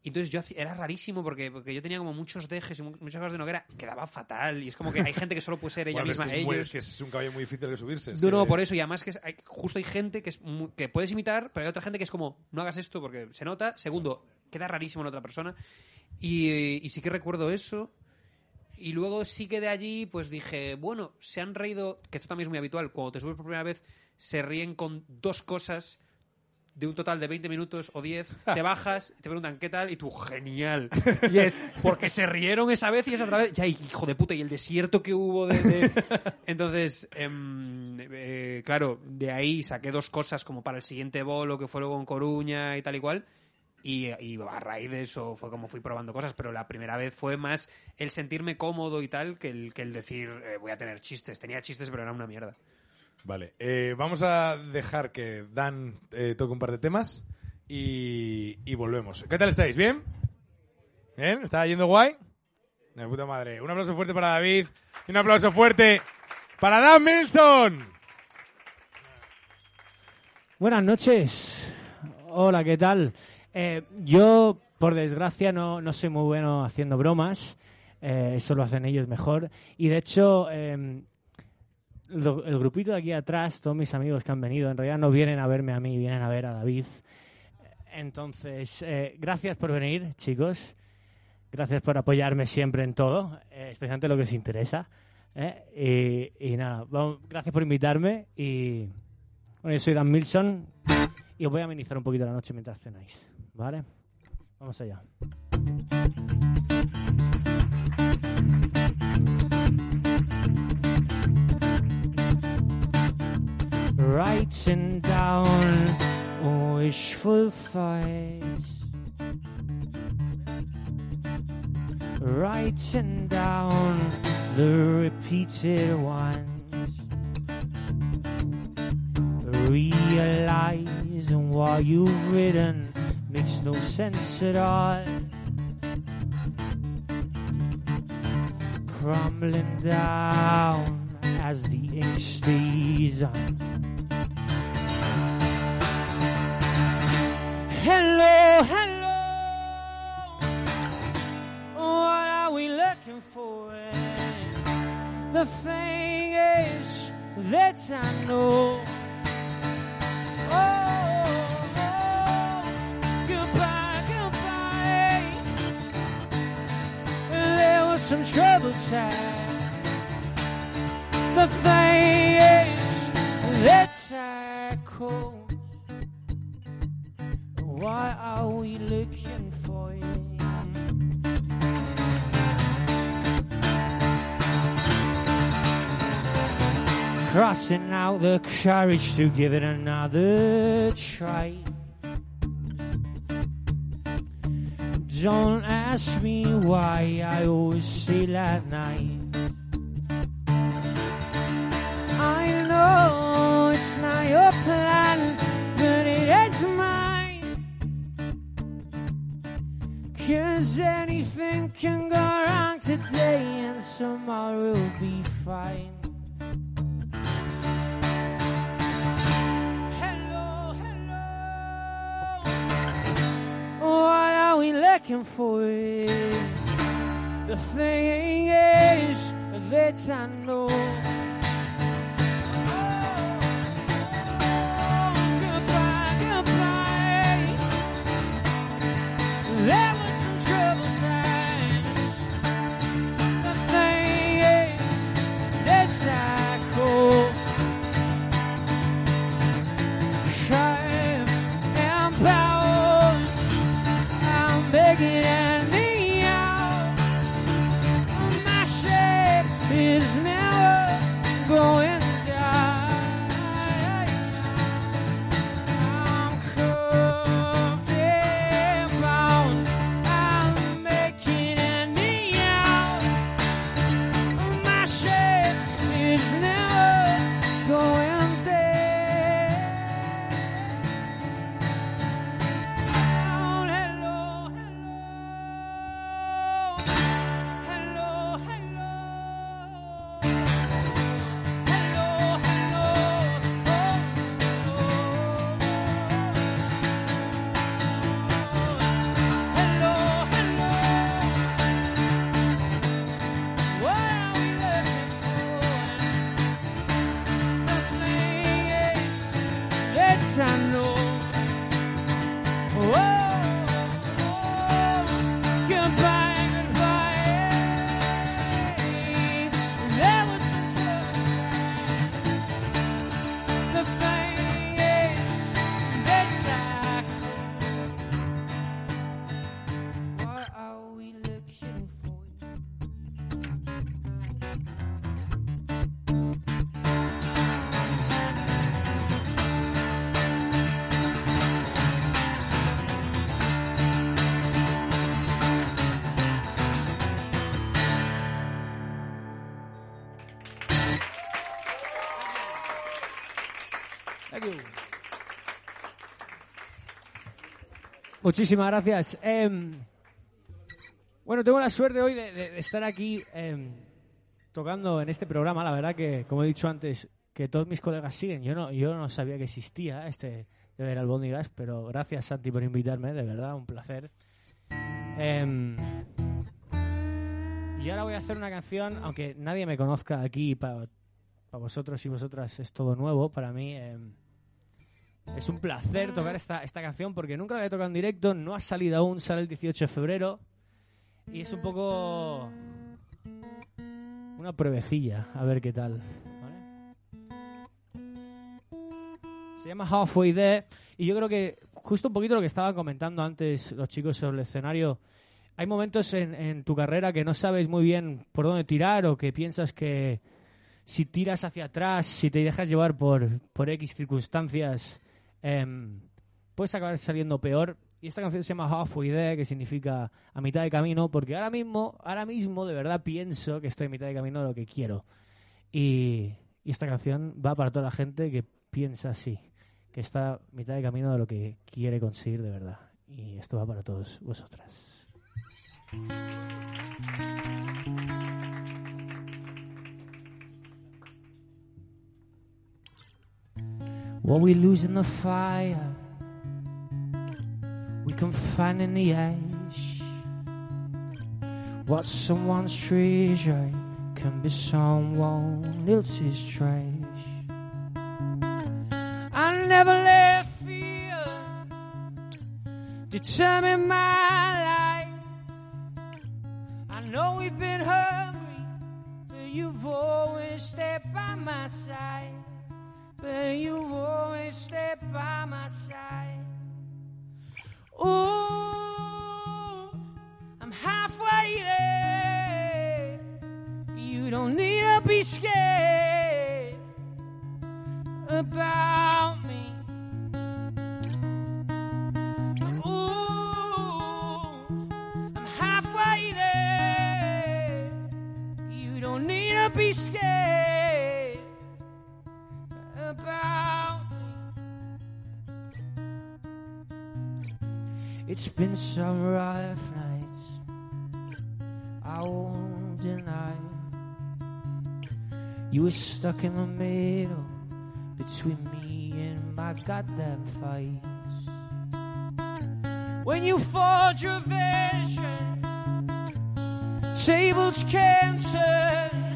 y entonces yo era rarísimo porque, porque yo tenía como muchos dejes y mu- muchas cosas de Noguera, quedaba fatal, y es como que hay gente que solo puede ser ella Bueno, es, misma, que es, muy- ellos. es que es un caballo muy difícil de subirse. es No, que- no, por eso. Y además que es- hay- justo hay gente que, es mu- que puedes imitar, pero hay otra gente que es como, no hagas esto porque se nota. Segundo, queda rarísimo en otra persona. Y, y sí que recuerdo eso. Y luego sí que de allí, pues dije, bueno, se han reído, que esto también es muy habitual, cuando te subes por primera vez, se ríen con dos cosas de un total de 20 minutos o 10, te bajas, te preguntan qué tal, y tú, genial. Y es porque se rieron esa vez y esa otra vez. Ya, hijo de puta, y el desierto que hubo de. de- Entonces, em, eh, claro, de ahí saqué dos cosas como para el siguiente bolo, que fue luego en Coruña y tal y cual. Y, y a raíz de eso fue como fui probando cosas, pero la primera vez fue más el sentirme cómodo y tal que el, que el decir eh, voy a tener chistes. Tenía chistes, pero era una mierda. Vale, eh, vamos a dejar que Dan eh, toque un par de temas y, y volvemos. ¿Qué tal estáis? ¿Bien? ¿Bien? ¿Está yendo guay? De puta madre. Un aplauso fuerte para David y un aplauso fuerte para Dan Milson. Buenas noches. Hola, ¿qué tal? Eh, yo, por desgracia, no, no soy muy bueno haciendo bromas. Eh, eso lo hacen ellos mejor. Y de hecho, eh, lo- el grupito de aquí atrás, todos mis amigos que han venido, en realidad no vienen a verme a mí, vienen a ver a David. Entonces, eh, gracias por venir, chicos. Gracias por apoyarme siempre en todo, eh, especialmente lo que os interesa. ¿eh? Y, y nada, vamos- gracias por invitarme y bueno, yo soy Dan Milson y os voy a amenizar un poquito la noche mientras cenáis, ¿vale? Vamos allá. Writing down oh, wishful thoughts Writing down the repeated ones Realizing what you've written makes no sense at all. Crumbling down as the ink stays on. Hello, hello. What are we looking for? The thing is that I know. Oh, some trouble time. The thing is that I caught. Why are we looking for you? Crossing out the courage to give it another try. Don't ask me why I always say that night. I know it's not your plan, Cause anything can go wrong today and tomorrow will be fine. Hello, hello. What are we looking for? The thing is that I know. Muchísimas gracias. Em, bueno, tengo la suerte hoy de, de- de estar aquí em, tocando en este programa. La verdad que, como he dicho antes, que todos mis colegas siguen. Yo no, yo no sabía que existía este de ver albóndigas, pero gracias Santi por invitarme, de verdad, un placer. Em, y ahora voy a hacer una canción, aunque nadie me conozca aquí, para vosotros y vosotras es todo nuevo, para mí es un placer tocar esta, esta canción porque nunca la he tocado en directo, no ha salido aún, sale el 18 de febrero y es un poco una pruebecilla, a ver qué tal. Se llama Halfway There y yo creo que justo un poquito lo que estaban comentando antes los chicos sobre el escenario, hay momentos en, en tu carrera que no sabes muy bien por dónde tirar o que piensas que si tiras hacia atrás, si te dejas llevar por, por X circunstancias, em, puedes acabar saliendo peor. Y esta canción se llama Halfway There, que significa a mitad de camino, porque ahora mismo, ahora mismo de verdad pienso que estoy a mitad de camino de lo que quiero. Y, y esta canción va para toda la gente que piensa así, que está a mitad de camino de lo que quiere conseguir de verdad. Y esto va para todos vosotras. What we lose in the fire, we can find in the ash. What someone's treasure can be someone else's trash. I never let fear determine my life. I know we've been hungry, but you've always stepped by my side. But you've always stepped by my side. Ooh, I'm halfway there. You don't need to be scared about It's been some rough nights. I won't deny. You were stuck in the middle between me and my goddamn fights. When you forge your vision, tables can turn.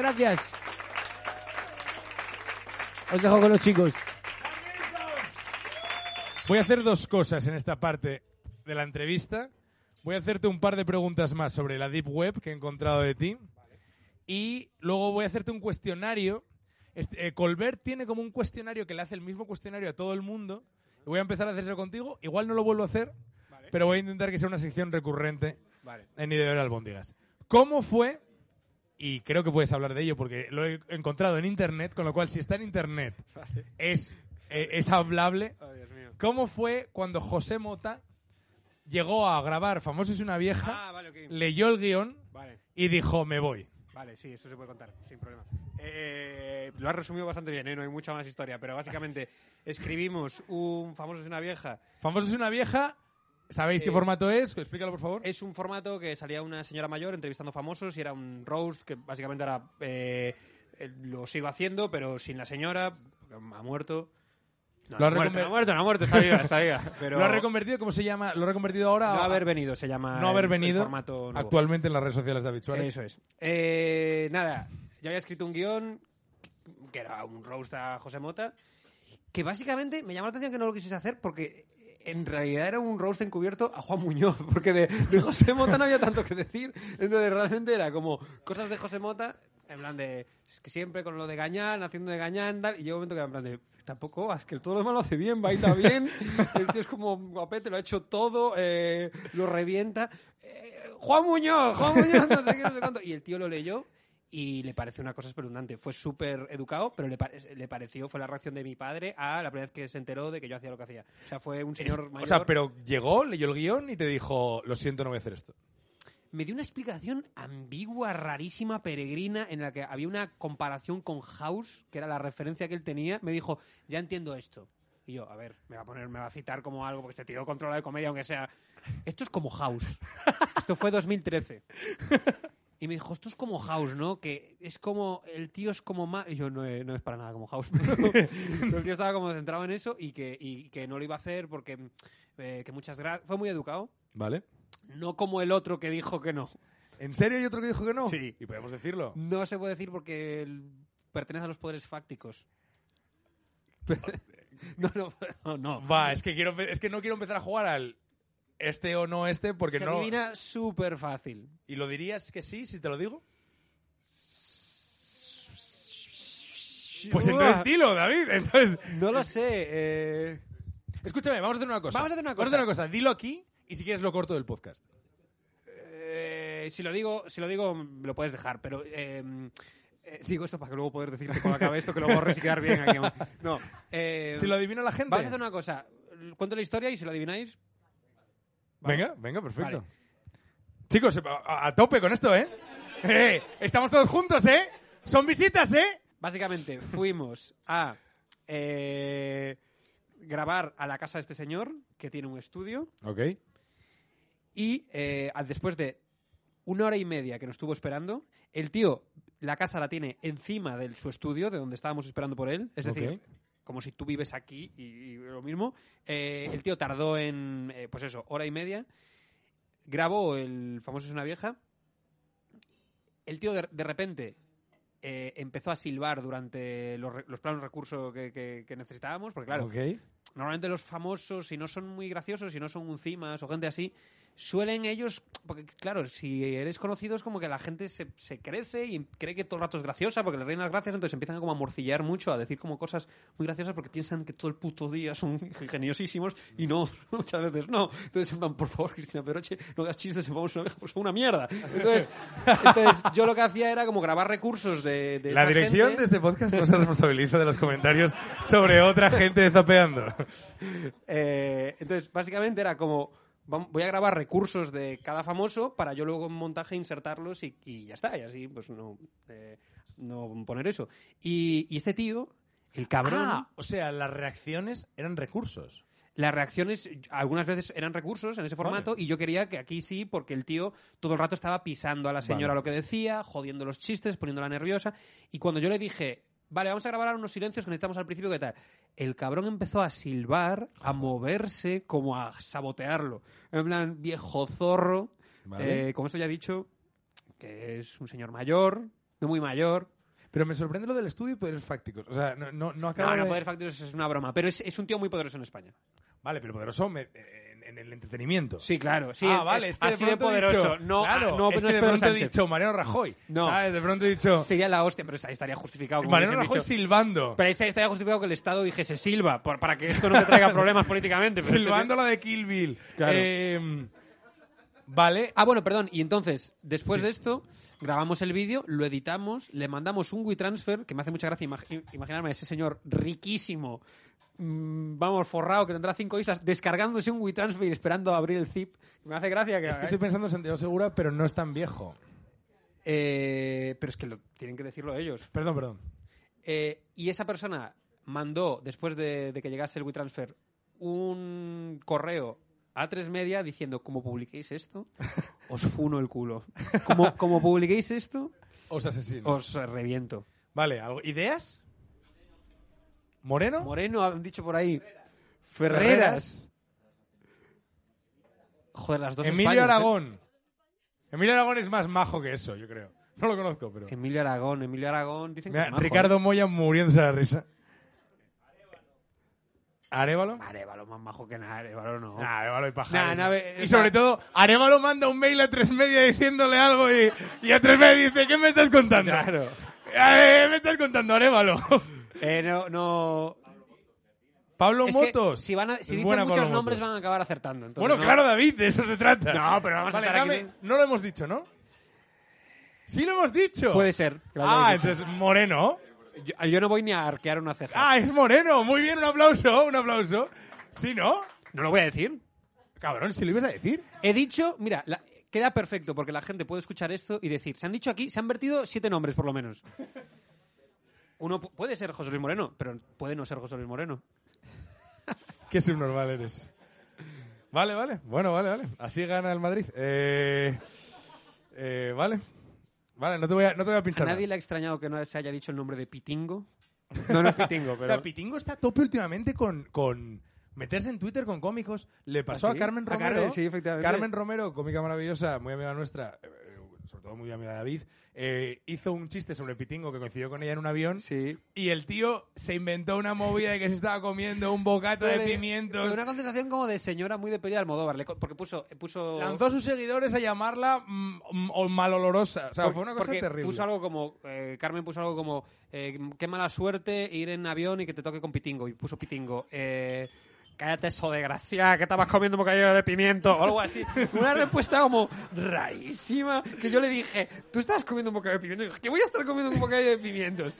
Gracias. Os dejo con los chicos. Voy a hacer dos cosas en esta parte de la entrevista. Voy a hacerte un par de preguntas más sobre la Deep Web que he encontrado de ti. Y luego voy a hacerte un cuestionario. Este, eh, Colbert tiene como un cuestionario que le hace el mismo cuestionario a todo el mundo. Y voy a empezar a hacerlo contigo. Igual no lo vuelvo a hacer, pero voy a intentar que sea una sección recurrente Vale. en ver albóndigas. ¿Cómo fue? Y creo que puedes hablar de ello porque lo he encontrado en internet, con lo cual si está en internet es, eh, es hablable. Oh, Dios mío. ¿Cómo fue cuando José Mota llegó a grabar Famoso es una vieja, Ah, vale, leyó el guion Vale. y dijo, me voy? Vale, sí, eso se puede contar, sin problema. Eh, lo has resumido bastante bien, ¿eh? no hay mucha más historia, pero básicamente escribimos un famoso es una vieja. Famoso es una vieja, ¿sabéis qué Eh, formato es? Explícalo, por favor. Es un formato que salía una señora mayor entrevistando famosos y era un roast que básicamente era eh, eh, lo sigo haciendo, pero sin la señora, porque ha muerto. No, Lo ha muerto, no ha muerto, no ha muerto, está viva, está viva. Pero ¿Lo ha reconvertido? ¿Cómo se llama? ¿Lo ha reconvertido ahora? no haber venido, se llama no haber el- el venido formato nuevo. actualmente en las redes sociales de Suárez. Eso es. Eh, nada, yo había escrito un guion que era un roast a José Mota, que básicamente me llamó la atención que no lo quisiese hacer porque en realidad era un roast encubierto a Juan Muñoz, porque de, de José Mota no había tanto que decir. Entonces realmente era como cosas de José Mota, en plan de, es que siempre con lo de Gañán, haciendo de Gañán, tal, y llega un momento que era en plan de, tampoco, es que todo lo demás lo hace bien, baila bien, el tío es como guapete, lo ha hecho todo, eh, lo revienta. Eh, Juan Muñoz, Juan Muñoz, no sé qué, no sé cuánto. Y el tío lo leyó y le pareció una cosa espeluznante. Fue súper educado, pero le, pare- le pareció, fue la reacción de mi padre a la primera vez que se enteró de que yo hacía lo que hacía. O sea, fue un señor Es- mayor. o sea, pero llegó, leyó el guion y te dijo, lo siento, no voy a hacer esto. me dio una explicación ambigua, rarísima, peregrina, en la que había una comparación con House, que era la referencia que él tenía. Me dijo, ya entiendo esto. Y yo, a ver, me va a poner, me va a citar como algo, porque este tío controla de comedia, aunque sea. Esto es como House. Esto fue 2013. Y me dijo, esto es como House, ¿no? Que es como, el tío es como más... Y yo, no, es- no es para nada como House. Pero, pero el tío estaba como centrado en eso y que, y que no lo iba a hacer porque eh, que muchas gracias... Fue muy educado. ¿Vale? No como el otro que dijo que no. ¿En serio hay otro que dijo que no? Sí. Y podemos decirlo. No se puede decir porque pertenece a los poderes fácticos. no, no, no, no. Va, es que, quiero, es que no quiero empezar a jugar al este o no este porque se no... adivina súper fácil. ¿Y lo dirías que sí, si te lo digo? Pues entonces dilo, David. Entonces, No lo sé. eh, escúchame, vamos a hacer una cosa. Vamos a hacer una Vamos a cosa. hacer una cosa. Dilo aquí y si quieres lo corto del podcast. eh, si lo digo, si lo digo, lo puedes dejar, pero eh, eh, digo esto para que luego poder decirte cuando acabe esto que lo borres y quedar bien aquí. No. eh, Si lo adivina la gente. Vamos a hacer una cosa. Cuento la historia y si lo adivináis, Venga, venga, perfecto. Vale. Chicos, a, a tope con esto, ¿eh? ¡Eh! Estamos todos juntos, ¿eh? Son visitas, ¿eh? Básicamente, fuimos a eh, grabar a la casa de este señor, que tiene un estudio, Ok. y eh, después de una hora y media que nos estuvo esperando, el tío, la casa la tiene encima de su estudio, de donde estábamos esperando por él, es decir. Como si tú vives aquí y, y lo mismo. Eh, el tío tardó en, eh, pues eso, hora y media, grabó el famoso Es una vieja, el tío de, de repente eh, empezó a silbar durante los, los planos de recurso que, que- que necesitábamos, porque claro, normalmente los famosos, si no son muy graciosos, si no son un cimas o gente así, suelen ellos, porque claro, si eres conocido es como que la gente se, se crece y cree que todo el rato es graciosa porque le reina las gracias, entonces empiezan como a morcillar mucho, a decir como cosas muy graciosas porque piensan que todo el puto día son ingeniosísimos y no, muchas veces no. Entonces, por favor, Cristina Peroche, no hagas chistes Vamos a una vieja, pues una mierda. Entonces, entonces, yo lo que hacía era como grabar recursos de, de La dirección gente. de este podcast no se responsabiliza de los comentarios sobre otra gente zapeando. Eh, entonces, básicamente era como, voy a grabar recursos de cada famoso para yo luego en montaje insertarlos y, y ya está. Y así, pues no, eh, no poner eso. Y, y este tío, el cabrón, Ah, o sea, las reacciones eran recursos. las reacciones algunas veces eran recursos en ese formato y yo quería que aquí sí, porque el tío todo el rato estaba pisando a la señora Vale. lo que decía, jodiendo los chistes, poniéndola nerviosa. Y cuando yo le dije, vale, vamos a grabar unos silencios que necesitamos al principio, ¿qué tal? El cabrón empezó a silbar, a moverse, como a sabotearlo. En plan, viejo zorro. Vale. Eh, con esto ya he dicho que es un señor mayor, no muy mayor. Pero me sorprende lo del estudio y poderes fácticos. O sea, no, no, no acabo No, no, de- Poder Factors es una broma, pero es, es un tío muy poderoso en España. Vale, pero poderoso me- en, el entretenimiento. Sí, claro. Sí, ah, vale, es que así de de pronto he poderoso. dicho- no, claro, no, es que no de pronto he Sánchez. dicho Mariano Rajoy. No. ¿sabes? De pronto he dicho Sería la hostia, pero ahí estaría justificado. como Mariano Rajoy dicho. silbando. Pero ahí estaría justificado que el Estado dijese Silva, por- para que esto no te traiga problemas políticamente. pero este Silbando la de Kill Bill. Claro. Eh, vale. Ah, bueno, perdón. Y entonces, después Sí. de esto, grabamos el vídeo, lo editamos, le mandamos un WeTransfer, que me hace mucha gracia imag- imaginarme a ese señor riquísimo, mm, vamos, forrado, que tendrá cinco islas, descargándose un WeTransfer y esperando a abrir el zip. Me hace gracia que... Es que estoy pensando en Santiago Segura, pero no es tan viejo. Eh, pero es que lo, tienen que decirlo ellos. Perdón, perdón. Eh, y esa persona mandó, después de, de que llegase el WeTransfer, un correo a tres media diciendo, como publiquéis esto, os funo el culo. Como, como publiquéis esto, Os asesino. os reviento. Vale, ¿algo- ¿ideas? ¿Moreno? Moreno, han dicho por ahí. Ferreras. Joder, las dos Emilio Españas, ¿eh? Aragón. Emilio Aragón es más majo que eso, yo creo. No lo conozco, pero. Emilio Aragón, Emilio Aragón, dicen Mira, que es majo, Ricardo ¿eh? Moya muriéndose de la risa. ¿Arevalo? Arevalo, más majo que nada, Arevalo no. Nah, Arevalo y pajares. Y sobre todo, Arevalo manda un mail a tres media diciéndole algo y, y a tres media dice, ¿qué me estás contando? Claro. Eh, me estás contando, Arevalo. Eh, no, no... Pablo Es que Motos. si, van a- si Es dicen buena muchos Pablo nombres Motos. van a acabar acertando. entonces Bueno, no- claro, David, de eso se trata. No, pero vamos a Vale, estar aquí- dame- No lo hemos dicho, ¿no? Sí lo hemos dicho. Puede ser. que lo Ah, hayáis dicho. entonces Moreno. Yo, yo no voy ni a arquear una ceja. Ah, es Moreno. Muy bien, un aplauso, un aplauso. ¿Sí, no? No lo voy a decir. Cabrón, si lo ibas a decir. He dicho, mira, la- queda perfecto porque la gente puede escuchar esto y decir, se han dicho aquí, se han vertido siete nombres por lo menos. Uno pu- puede ser José Luis Moreno, pero puede no ser José Luis Moreno. Qué subnormal eres. Vale, vale. Bueno, vale, vale. Así gana el Madrid. Eh, eh, vale. Vale, no te voy a, no te voy a ¿A pinchar nadie más. le ha extrañado que no se haya dicho el nombre de Pitingo? No, no es Pitingo, O sea, pero... Pitingo está a tope últimamente con, con meterse en Twitter con cómicos. Le pasó ¿Ah, a? Carmen A Romero. Carmen, sí, efectivamente. Carmen Romero, cómica maravillosa, muy amiga nuestra, sobre todo muy amiga de David, eh, hizo un chiste sobre Pitingo que coincidió con ella en un avión. Sí. Y el tío se inventó una movida de que se estaba comiendo un bocata de de- pimientos. Una contestación como de señora muy de peli de Almodóvar, le co- porque puso... puso Lanzó a sus seguidores a llamarla mm, mm, o malolorosa. O sea, Por- fue una cosa porque terrible. Puso algo como, eh, Carmen puso algo como, eh, qué mala suerte ir en avión y que te toque con pitingo. Y puso pitingo. Eh, Cállate eso de gracia, que estabas comiendo un bocadillo de pimiento o algo así. Una respuesta como rarísima. Que yo le dije, tú estás comiendo un bocadillo de pimiento. Y dije, ¿Qué voy a estar comiendo un bocadillo de pimientos?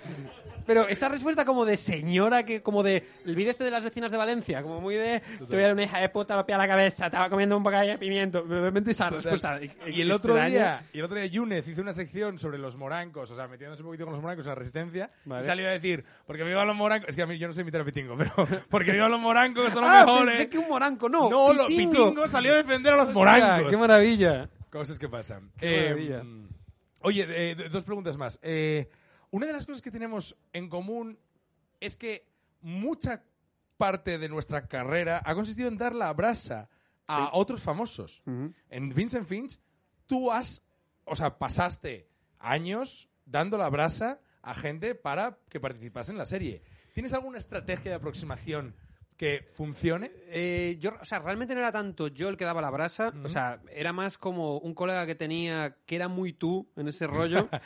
Pero esa respuesta como de señora, que como de el vídeo este de las vecinas de Valencia, como muy de, eres una hija de puta, me la cabeza, estaba comiendo un bocadillo de pimiento. Pero realmente esa respuesta. Y el otro día, y el otro día Yunez hizo una sección sobre los morancos, o sea, metiéndose un poquito con los morancos, la resistencia, Vale. y salió a decir, porque vivan los morancos, es que a mí yo no sé imitar a Pitingo, pero porque vivan los morancos, son los Ah, mejores. pensé que un moranco, no. no, pitingo. Salió a defender a los morancos. ¡Qué maravilla! Cosas que pasan. Qué Eh, maravilla. oye, eh, dos preguntas más. Eh, una de las cosas que tenemos en común es que mucha parte de nuestra carrera ha consistido en dar la brasa a Sí. otros famosos. Ujú. En Vincent Finch, tú has, o sea, pasaste años dando la brasa a gente para que participase en la serie. ¿Tienes alguna estrategia de aproximación que funcione? Eh, yo, o sea, realmente no era tanto yo el que daba la brasa, o sea, era más como un colega que tenía que era muy tú en ese rollo.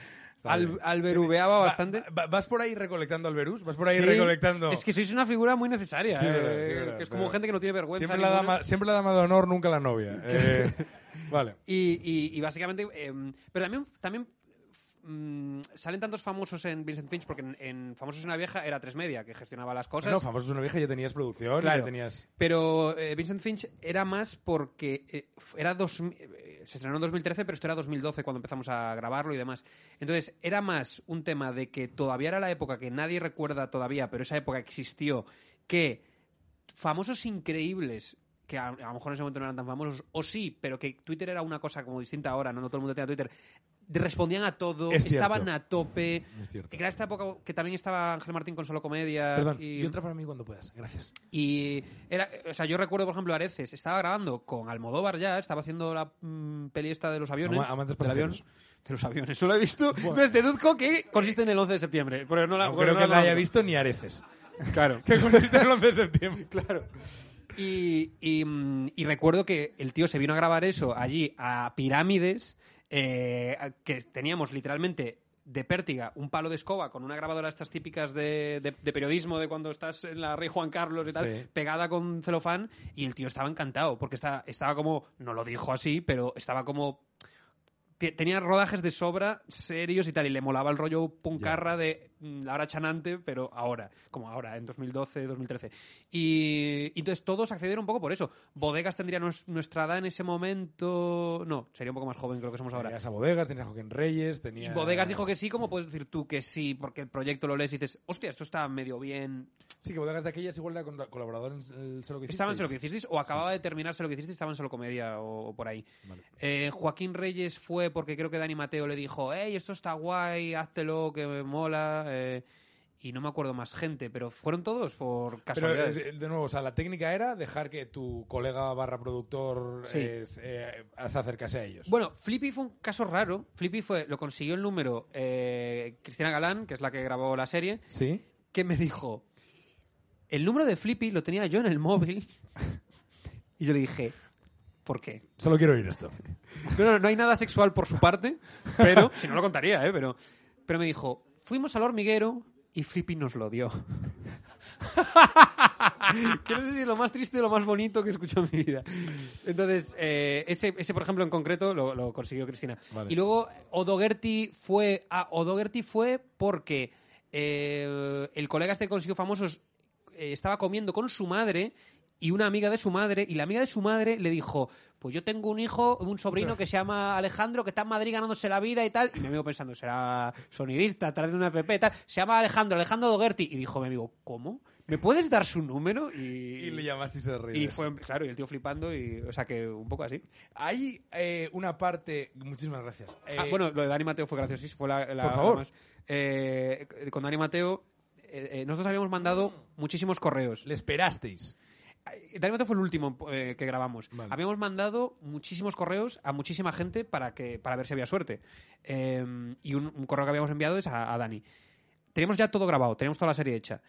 Al, alberubeaba bastante. va- ¿Vas por ahí recolectando alberus? ¿Vas por ahí Sí. recolectando...? Es que sois una figura muy necesaria. Sí, eh, verdad, sí, verdad, que es como verdad. gente que no tiene vergüenza. Siempre la, dama, siempre la dama de honor, nunca la novia. Eh, vale. Y, y- y básicamente. eh, pero también, también mm, salen tantos famosos en Vincent Finch, porque en, en Famosos en una vieja era tres media, que gestionaba las cosas. No, famosos una vieja ya tenías producción, Claro. ya tenías... Pero eh, Vincent Finch era más porque eh, era dos, eh, se estrenó en 2013, pero esto era 2012 cuando empezamos a grabarlo y demás. Entonces, era más un tema de que todavía era la época que nadie recuerda todavía, pero esa época existió, que famosos increíbles que a, a lo mejor en ese momento no eran tan famosos, o sí, pero que Twitter era una cosa como distinta ahora, no todo el mundo tenía Twitter, respondían a todo, Es cierto. estaban a tope. Es. Que era esta época que también estaba Ángel Martín con Solo Comedia. Perdón, y, y otra para mí cuando puedas. Gracias. y era, o sea, yo recuerdo, por ejemplo, Areces, estaba grabando con Almodóvar ya, estaba haciendo la mm, peli esta de los aviones. Ama- amantes del avión, pasajeros. de los aviones, no lo he visto. Entonces deduzco que consiste en el 11 de septiembre. Pero no la, No creo no que la haya visto ni areces. Claro. Que consiste en el 11 de septiembre. Claro. Y, y, mm, y recuerdo que el tío se vino a grabar eso allí a Pirámides, eh, que teníamos literalmente de pértiga un palo de escoba con una grabadora estas típicas de, de- de periodismo de cuando estás en la Rey Juan Carlos y tal, Sí. pegada con celofán, y el tío estaba encantado, porque estaba como, no lo dijo así, pero estaba como te- tenía rodajes de sobra serios y tal, y le molaba el rollo puncarra de la hora chanante, pero ahora, como ahora, en 2012, 2013. Y, y entonces todos accedieron un poco por eso. Bodegas tendría nues- nuestra edad en ese momento. No, sería un poco más joven que lo que somos ahora. Tenías a Bodegas, tenías a Joaquín Reyes, Y tenías... Bodegas dijo que sí, como puedes decir tú que sí, porque el proyecto lo lees y dices, hostia, esto está medio bien. Sí, que Bodegas de aquellas igual era colaborador en el Sé lo que Estaba en. Solo que hicisteis, o acababa de terminarse lo que hicisteis, estaba en Solo Comedia o, o por ahí. Vale. Eh, Joaquín Reyes fue porque creo que Dani Mateo le dijo, hey, esto está guay, háztelo, que me mola. Eh, y no me acuerdo más gente, pero fueron todos por Pero, casualidades. eh, de, de nuevo, o sea, la técnica era dejar que tu colega barra productor Sí. eh, eh, se acercase a ellos. Bueno, Flippy fue un caso raro. Flippy fue, lo consiguió el número eh, Cristina Galán, que es la que grabó la serie, ¿Sí? que me dijo, el número de Flippy lo tenía yo en el móvil. y yo le dije, ¿por qué? Solo quiero oír esto. No, no, no hay nada sexual por su parte, pero si no lo contaría, ¿eh? Pero, pero me dijo, fuimos al hormiguero y Flippy nos lo dio. que no sé si es lo más triste o lo más bonito que he escuchado en mi vida. Entonces, eh, ese, ese, por ejemplo, en concreto lo, lo consiguió Cristina. Vale. Y luego Odogerty fue... Ah, Odogerty fue porque eh, el colega este que consiguió famosos eh, estaba comiendo con su madre y una amiga de su madre, y la amiga de su madre le dijo, pues yo tengo un hijo, un sobrino que se llama Alejandro, que está en Madrid ganándose la vida y tal, y mi amigo pensando, será sonidista, tal de una FP y tal, se llama Alejandro, Alejandro Dogerty, y dijo mi amigo, ¿cómo? ¿Me puedes dar su número? Y, Y le llamaste y se y fue, claro, y el tío flipando, y, o sea que un poco así. Hay eh, una parte... Muchísimas gracias. Ah, Eh, bueno, lo de Dani Mateo fue gracioso, fue la, la- Por favor. la más. Eh, con Dani Mateo, eh, eh, nosotros habíamos mandado muchísimos correos. Le esperasteis. Dani Mateo fue el último eh, que grabamos. Vale. Habíamos mandado muchísimos correos a muchísima gente para que para ver si había suerte. Eh, y un, un correo que habíamos enviado es a, a Dani. Teníamos ya todo grabado, teníamos toda la serie hecha.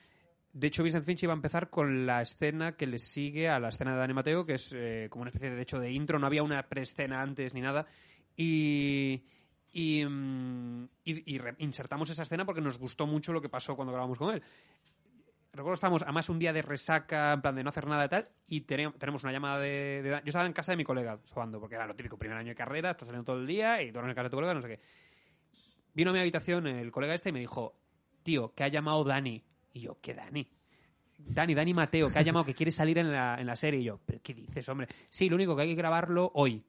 De hecho, Vincent Finch iba a empezar con la escena que le sigue a la escena de Dani Mateo, que es eh, como una especie de, de hecho de intro, no había una preescena antes ni nada. Y, y, mm, y- y re- insertamos esa escena porque nos gustó mucho lo que pasó cuando grabamos con él. Recuerdo estábamos además un día de resaca, en plan de no hacer nada y tal, y tenemos una llamada de, de Yo estaba en casa de mi colega, sobando, porque era lo típico, primer año de carrera, estás saliendo todo el día y duermes en casa de tu colega, no sé qué. Vino a mi habitación el colega este y me dijo, tío, que ha llamado Dani. Y yo, ¿qué Dani? Dani, Dani Mateo, que ha llamado, que quiere salir en la, en la serie. Y yo, ¿pero qué dices, hombre? Sí, lo único que hay que grabarlo hoy.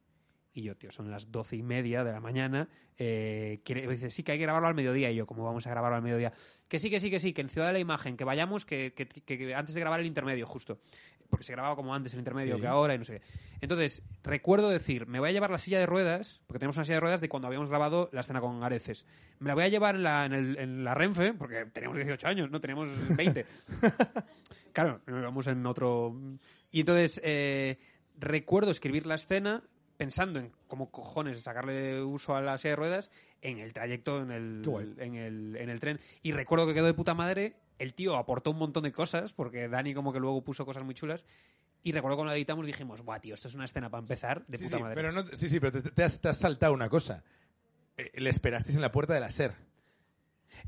Y yo, tío, son las doce y media de la mañana. Eh, quiere, dice, sí, que hay que grabarlo al mediodía. Y yo, ¿cómo vamos a grabarlo al mediodía? Que sí, que sí, que sí, que en Ciudad de la Imagen, que vayamos, que, que- que- que antes de grabar el intermedio, justo. Porque se grababa como antes el intermedio Sí. que ahora y no sé qué. Entonces, recuerdo decir, me voy a llevar la silla de ruedas, porque tenemos una silla de ruedas de cuando habíamos grabado la escena con Areces. Me la voy a llevar en la, en el- en la Renfe, porque teníamos 18 años, no teníamos 20. Claro, nos vamos en otro. Y entonces eh, recuerdo escribir la escena pensando en cómo cojones sacarle uso a la silla de ruedas en el trayecto en el, en el, en el tren. Y recuerdo que quedó de puta madre. El tío aportó un montón de cosas, porque Dani como que luego puso cosas muy chulas. Y recuerdo cuando la editamos dijimos, buah, tío, esto es una escena para empezar de Sí, puta sí, madre. pero no, sí, sí, pero te, te has, te has saltado una cosa. Eh, le esperasteis en la puerta de la SER.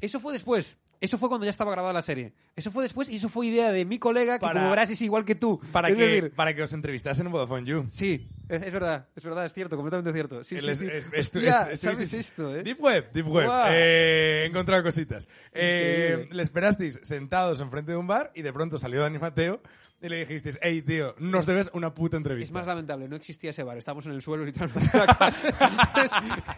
Eso fue después. Eso fue cuando ya estaba grabada la serie. Eso fue después y eso fue idea de mi colega, que Para- como verás es igual que tú. Para, es que, decir, para que os entrevistasen en Vodafone You. Sí, es, es verdad, es verdad, es cierto, completamente cierto. Sí, sí, es- sí. Hostia, ¿sabes esto, eh? Deep Web, Deep Web. Guau. Eh, he encontrado cositas. Eh, le esperasteis sentados enfrente de un bar y de pronto salió Dani Mateo y le dijisteis, hey, tío, nos debes una puta entrevista. Es más lamentable, no existía ese bar, estamos en el suelo literalmente.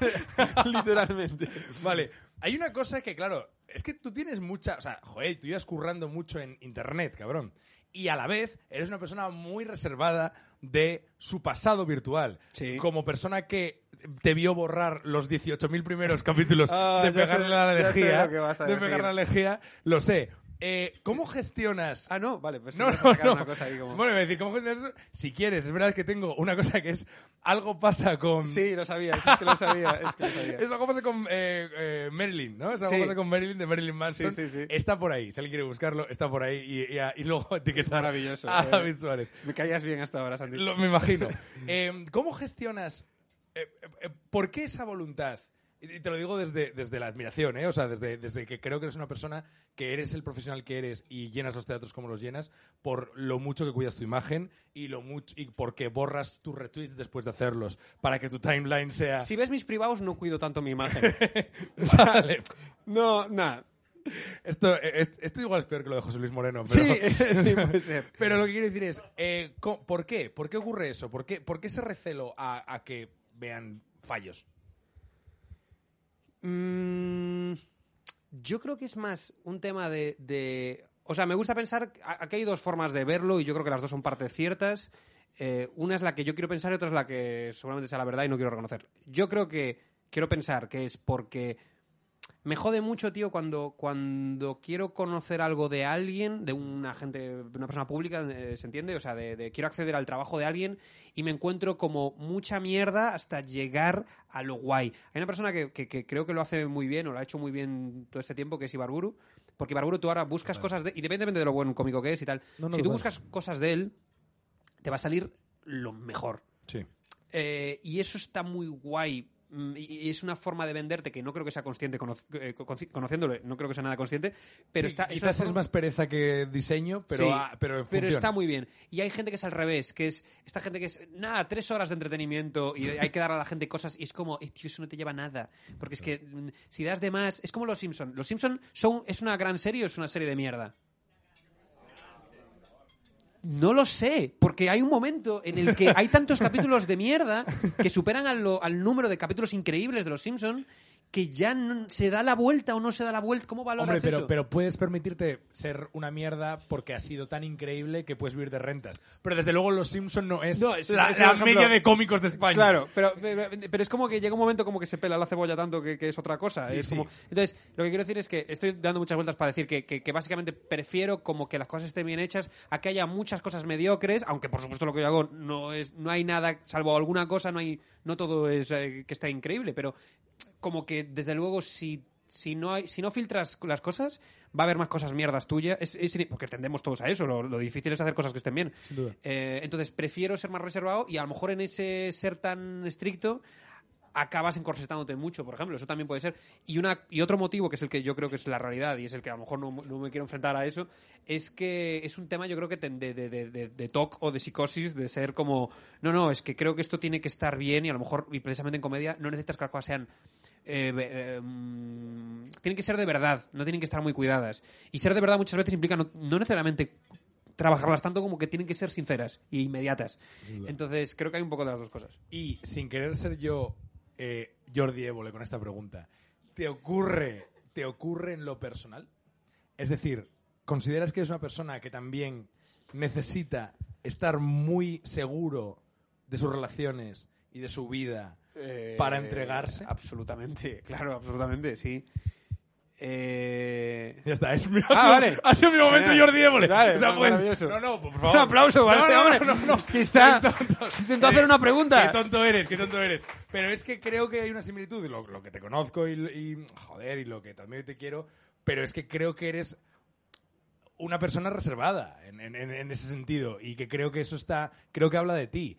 Literalmente. Vale, hay una cosa que, claro, es que tú tienes mucha. O sea, joder, tú ibas currando mucho en internet, cabrón. Y a la vez eres una persona muy reservada de su pasado virtual. Sí. Como persona que te vio borrar los 18.000 primeros capítulos Ah, de sé- pegarle la lejía, de pegarle la lejía, lo sé. Eh, ¿Cómo gestionas Ah, no, vale, pues no, no, sacar no. una cosa ahí como- Bueno, a decir, ¿cómo gestionas eso? Si quieres, es verdad que tengo una cosa que es algo pasa con Sí, lo sabía, es que lo sabía, es que lo sabía. es algo pasa con eh, eh, Marilyn, ¿no? Es algo Sí. pasa con Marilyn de Marilyn Manson. Sí, sí, sí. Está por ahí, si alguien quiere buscarlo, está por ahí y, y- y luego etiquetar Maravilloso. a eh. David Suárez. Me caías bien hasta ahora, Santi. Lo- me imagino. Eh, ¿Cómo gestionas? eh, eh, eh, ¿Por qué esa voluntad? Y te lo digo desde, desde la admiración, ¿eh? O sea, desde, desde que creo que eres una persona que eres el profesional que eres y llenas los teatros como los llenas, por lo mucho que cuidas tu imagen y lo mucho y porque borras tus retweets después de hacerlos, para que tu timeline sea. Si ves mis privados, no cuido tanto mi imagen. Vale. no, nada. Esto, es- esto igual es peor que lo de José Luis Moreno. Pero... Sí, sí, puede ser. Pero lo que quiero decir es, eh, co- ¿por qué? ¿Por qué ocurre eso? ¿Por qué, por qué ese recelo a, a que vean fallos? Mm, yo creo que es más un tema de, de- O sea, me gusta pensar... Aquí hay dos formas de verlo y yo creo que las dos son partes ciertas. Eh, una es la que yo quiero pensar y otra es la que seguramente sea la verdad y no quiero reconocer. Yo creo que quiero pensar que es porque me jode mucho, tío, cuando, cuando quiero conocer algo de alguien, de una gente, una persona pública, eh, ¿se entiende? O sea, de, de quiero acceder al trabajo de alguien y me encuentro como mucha mierda hasta llegar a lo guay. Hay una persona que, que- que creo que lo hace muy bien o lo ha hecho muy bien todo este tiempo, que es Ibarburu. Porque Ibarburu tú ahora buscas cosas de... Independientemente de lo buen cómico que es y tal. No, no, si tú buscas cosas de él, te va a salir lo mejor. Sí. Eh, y eso está muy guay. Mm, Y es una forma de venderte que no creo que sea consciente cono- eh, conoci- conociéndole, no creo que sea nada consciente, pero Sí, está. es quizás es más pereza que diseño, pero, Sí, ah, pero, está muy bien. Y hay gente que es al revés, que es esta gente que es, nada, tres horas de entretenimiento y hay que dar a la gente cosas y es como, eh, tío, eso no te lleva a nada. Porque es que mm, si das de más, es como Los Simpson. Los Simpson son, ¿es una gran serie o es una serie de mierda? No lo sé, porque hay un momento en el que hay tantos capítulos de mierda que superan al, lo- al número de capítulos increíbles de Los Simpson que ya no- se da la vuelta o no se da la vuelta. ¿Cómo valoras Hombre, pero, eso? pero puedes permitirte ser una mierda porque ha sido tan increíble que puedes vivir de rentas. Pero desde luego Los Simpson no es, No, es- la, es media de cómicos de España. Claro, pero, pero, pero es como que llega un momento como que se pela la cebolla tanto que, que es otra cosa. Sí, es sí. como- Entonces, lo que quiero decir es que estoy dando muchas vueltas para decir que, que- que básicamente prefiero como que las cosas estén bien hechas a que haya muchas cosas mediocres, aunque por supuesto lo que yo hago no es no hay nada, salvo alguna cosa, no hay no todo es eh, que está increíble, pero como que desde luego si si no hay si no filtras las cosas va a haber más cosas mierdas tuyas es, es- porque tendemos todos a eso lo, lo difícil es hacer cosas que estén bien duda. Eh, entonces prefiero ser más reservado y a lo mejor en ese ser tan estricto acabas encorsetándote mucho, por ejemplo. Eso también puede ser. Y, una, y otro motivo, que es el que yo creo que es la realidad y es el que a lo mejor no, no me quiero enfrentar a eso, es que es un tema yo creo que de, de, de- de TOC o de psicosis, de ser como, no, no, es que creo que esto tiene que estar bien y a lo mejor, y precisamente en comedia, no necesitas que las cosas sean... eh, eh, mm, tienen que ser de verdad, no tienen que estar muy cuidadas. Y ser de verdad muchas veces implica no, no necesariamente trabajarlas tanto como que tienen que ser sinceras e inmediatas. Entonces, creo que hay un poco de las dos cosas. Y sin querer ser yo eh, Jordi Évole con esta pregunta, ¿te ocurre, ¿te ocurre en lo personal? Es decir, ¿consideras que es una persona que también necesita estar muy seguro de sus relaciones y de su vida para entregarse? Eh, Absolutamente, claro, absolutamente, sí. Eh... Ya está, es mi, Ah, vale. ha sido mi momento. Jordi Évole. Vale, O sea, pues, no, no, por Un favor. aplauso para No, este no, hombre. no, no, no. Que está. Qué tonto. Intentó hacer una pregunta. Qué tonto eres, qué tonto eres. Pero es que creo que hay una similitud, lo, lo que te conozco y, y, joder, y lo que también te quiero, pero es que creo que eres una persona reservada en, en- en- en ese sentido y que creo que eso está, creo que habla de ti.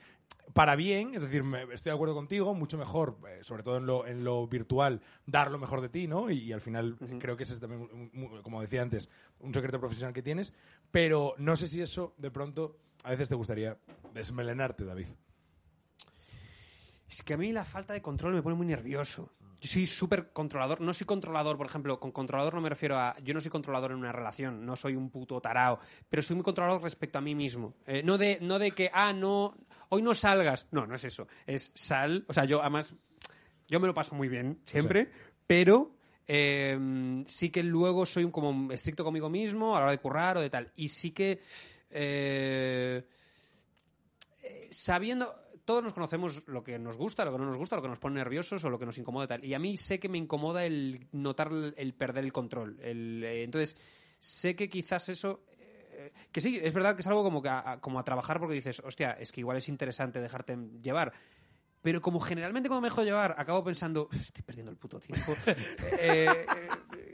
Para bien, es decir, me- estoy de acuerdo contigo, mucho mejor, eh, sobre todo en lo, en lo virtual, dar lo mejor de ti, ¿no? Y, y al final creo que ese es también, un- un- como decía antes, un secreto profesional que tienes, pero no sé si eso de pronto a veces te gustaría desmelenarte, David. Es que a mí la falta de control me pone muy nervioso. Yo soy súper controlador. No soy controlador, por ejemplo, con controlador no me refiero a. Yo no soy controlador en una relación, no soy un puto tarao, pero soy muy controlador respecto a mí mismo. Eh, no, de, no de que, ah, no, hoy no salgas. No, no es eso. Es sal. O sea, yo además. Yo me lo paso muy bien, siempre, pero. eh, sí que luego soy como estricto conmigo mismo a la hora de currar o de tal. Y sí que. eh, sabiendo todos nos conocemos lo que nos gusta, lo que no nos gusta, lo que nos pone nerviosos o lo que nos incomoda y tal. Y a mí sé que me incomoda el notar el, el perder el control. El, eh, entonces, sé que quizás eso... eh, que sí, es verdad que es algo como, que a, a- como a trabajar porque dices, hostia, es que igual es interesante dejarte llevar. Pero como generalmente cuando me dejo llevar, acabo pensando, estoy perdiendo el puto tiempo. Eh, eh,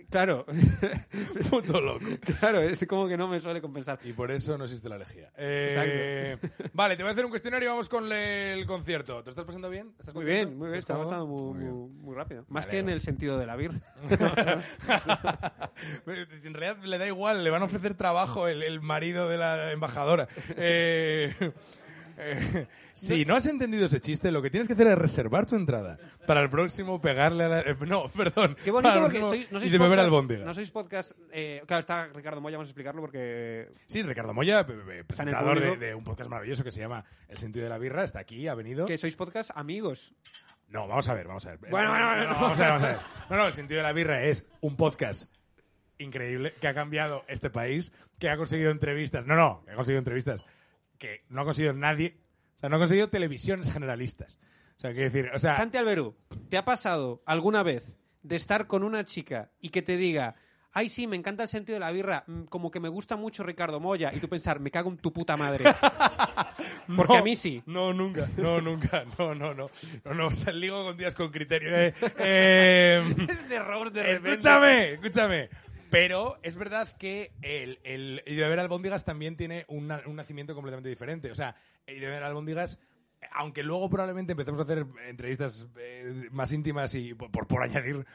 claro, Puto loco. claro, es como que no me suele compensar. Y por eso no existe la lejía. Eh, vale, te voy a hacer un cuestionario y vamos con el concierto. ¿Te estás pasando bien? ¿Estás Muy bien, muy bien, ¿Estás está pasando muy, muy, muy rápido. Más Vale, que en el sentido de la birra. en realidad le da igual, le van a ofrecer trabajo el, el marido de la embajadora. Eh, eh, si no has entendido ese chiste, lo que tienes que hacer es reservar tu entrada para el próximo pegarle a la... eh, no, perdón. Qué bonito para el porque próximo- sois, no sois y de beber podcast, no sois podcast. eh, claro, está Ricardo Moya, vamos a explicarlo porque. Sí, Ricardo Moya, pe- pe- presentador de, público. de un podcast maravilloso que se llama El sentido de la birra, está aquí, ha venido. Que sois podcast amigos. No, vamos a ver, vamos a ver. Bueno, bueno, No, bueno. no, vamos a ver, vamos a ver. No, no, el sentido de la birra es un podcast increíble que ha cambiado este país, que ha conseguido entrevistas. No, no, que ha conseguido entrevistas que no ha conseguido nadie. O sea, no ha conseguido televisiones generalistas. O sea, quiero decir, o sea, Santi Alberú, ¿te ha pasado alguna vez de estar con una chica y que te diga, ay, sí, me encanta el sentido de la birra, mm, como que me gusta mucho Ricardo Moya, y tú pensar, me cago en tu puta madre? Porque no, a mí sí. No, nunca, no, nunca, no, no, no. No, no, o sea, ligo con días con criterio. Eh, eh, Ese error de repente. Escúchame, escúchame. Pero es verdad que el, el Ideber Albóndigas también tiene un nacimiento completamente diferente. O sea, Ideber Albóndigas, aunque luego probablemente empecemos a hacer entrevistas eh, más íntimas y por, por, añadir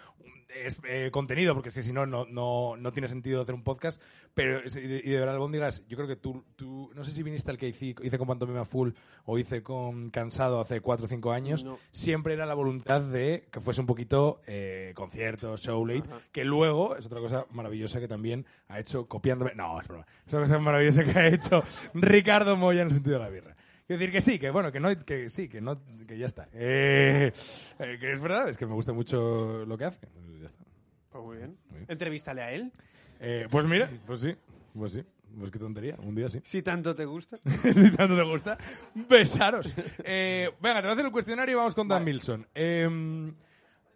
es- eh, contenido, porque es que si no, no, no, no tiene sentido hacer un podcast. Pero es- Ide- Ideber Albóndigas, yo creo que tú, tú, no sé si viniste al que hice, hice con Pantomima Full o hice con Cansado hace cuatro o cinco años, No. siempre era la voluntad de que fuese un poquito eh, concierto, show late, que luego es otra cosa maravillosa que también ha hecho copiándome. No, es broma. Es otra cosa maravillosa que ha hecho Ricardo Moya en el sentido de la birra. Quiero decir que sí, que bueno, que no, que sí, que no, que ya está. Eh, eh, que es verdad, es que me gusta mucho lo que hace. Ya está. Pues muy bien. Muy bien. Entrevístale a él. Eh, pues mira, pues sí, pues sí. Pues qué tontería, un día sí. Si tanto te gusta. si tanto te gusta, besaros. Venga, te voy a hacer el cuestionario y vamos con Dan Milson. Eh,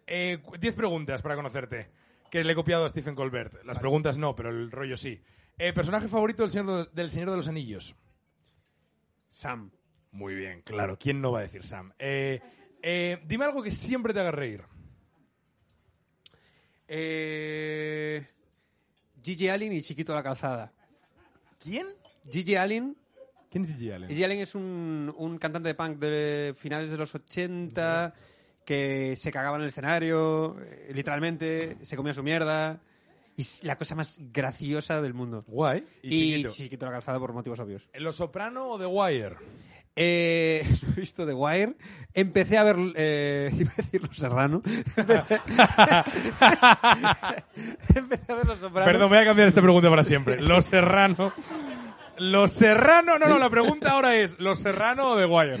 eh, cu- diez preguntas para conocerte, que le he copiado a Stephen Colbert. Las preguntas no, pero el rollo sí. ¿Personaje favorito del Señor, de- del Señor de los Anillos? Sam. Muy bien, claro. ¿Quién no va a decir Sam? Eh, eh, dime algo que siempre te haga reír. Eh, Gigi Allen y Chiquito la Calzada. ¿Quién? Gigi Allen ¿Quién es Gigi Allen? Gigi Allen es un, un cantante de punk de finales de los 80 que se cagaba en el escenario, eh, literalmente, se comía su mierda. Y es la cosa más graciosa del mundo. Guay. Y, Y, chiquito. la calzada por motivos obvios. ¿Los Soprano o The Wire? Eh, no he visto The Wire. Empecé a ver. Eh, iba a decir Los Serrano. Empecé, Empecé a ver Los Sopranos. Perdón, voy a cambiar esta pregunta para siempre. ¿Los Serrano? ¿Los Serrano? No, no, la pregunta ahora es ¿Los Serrano o The Wire?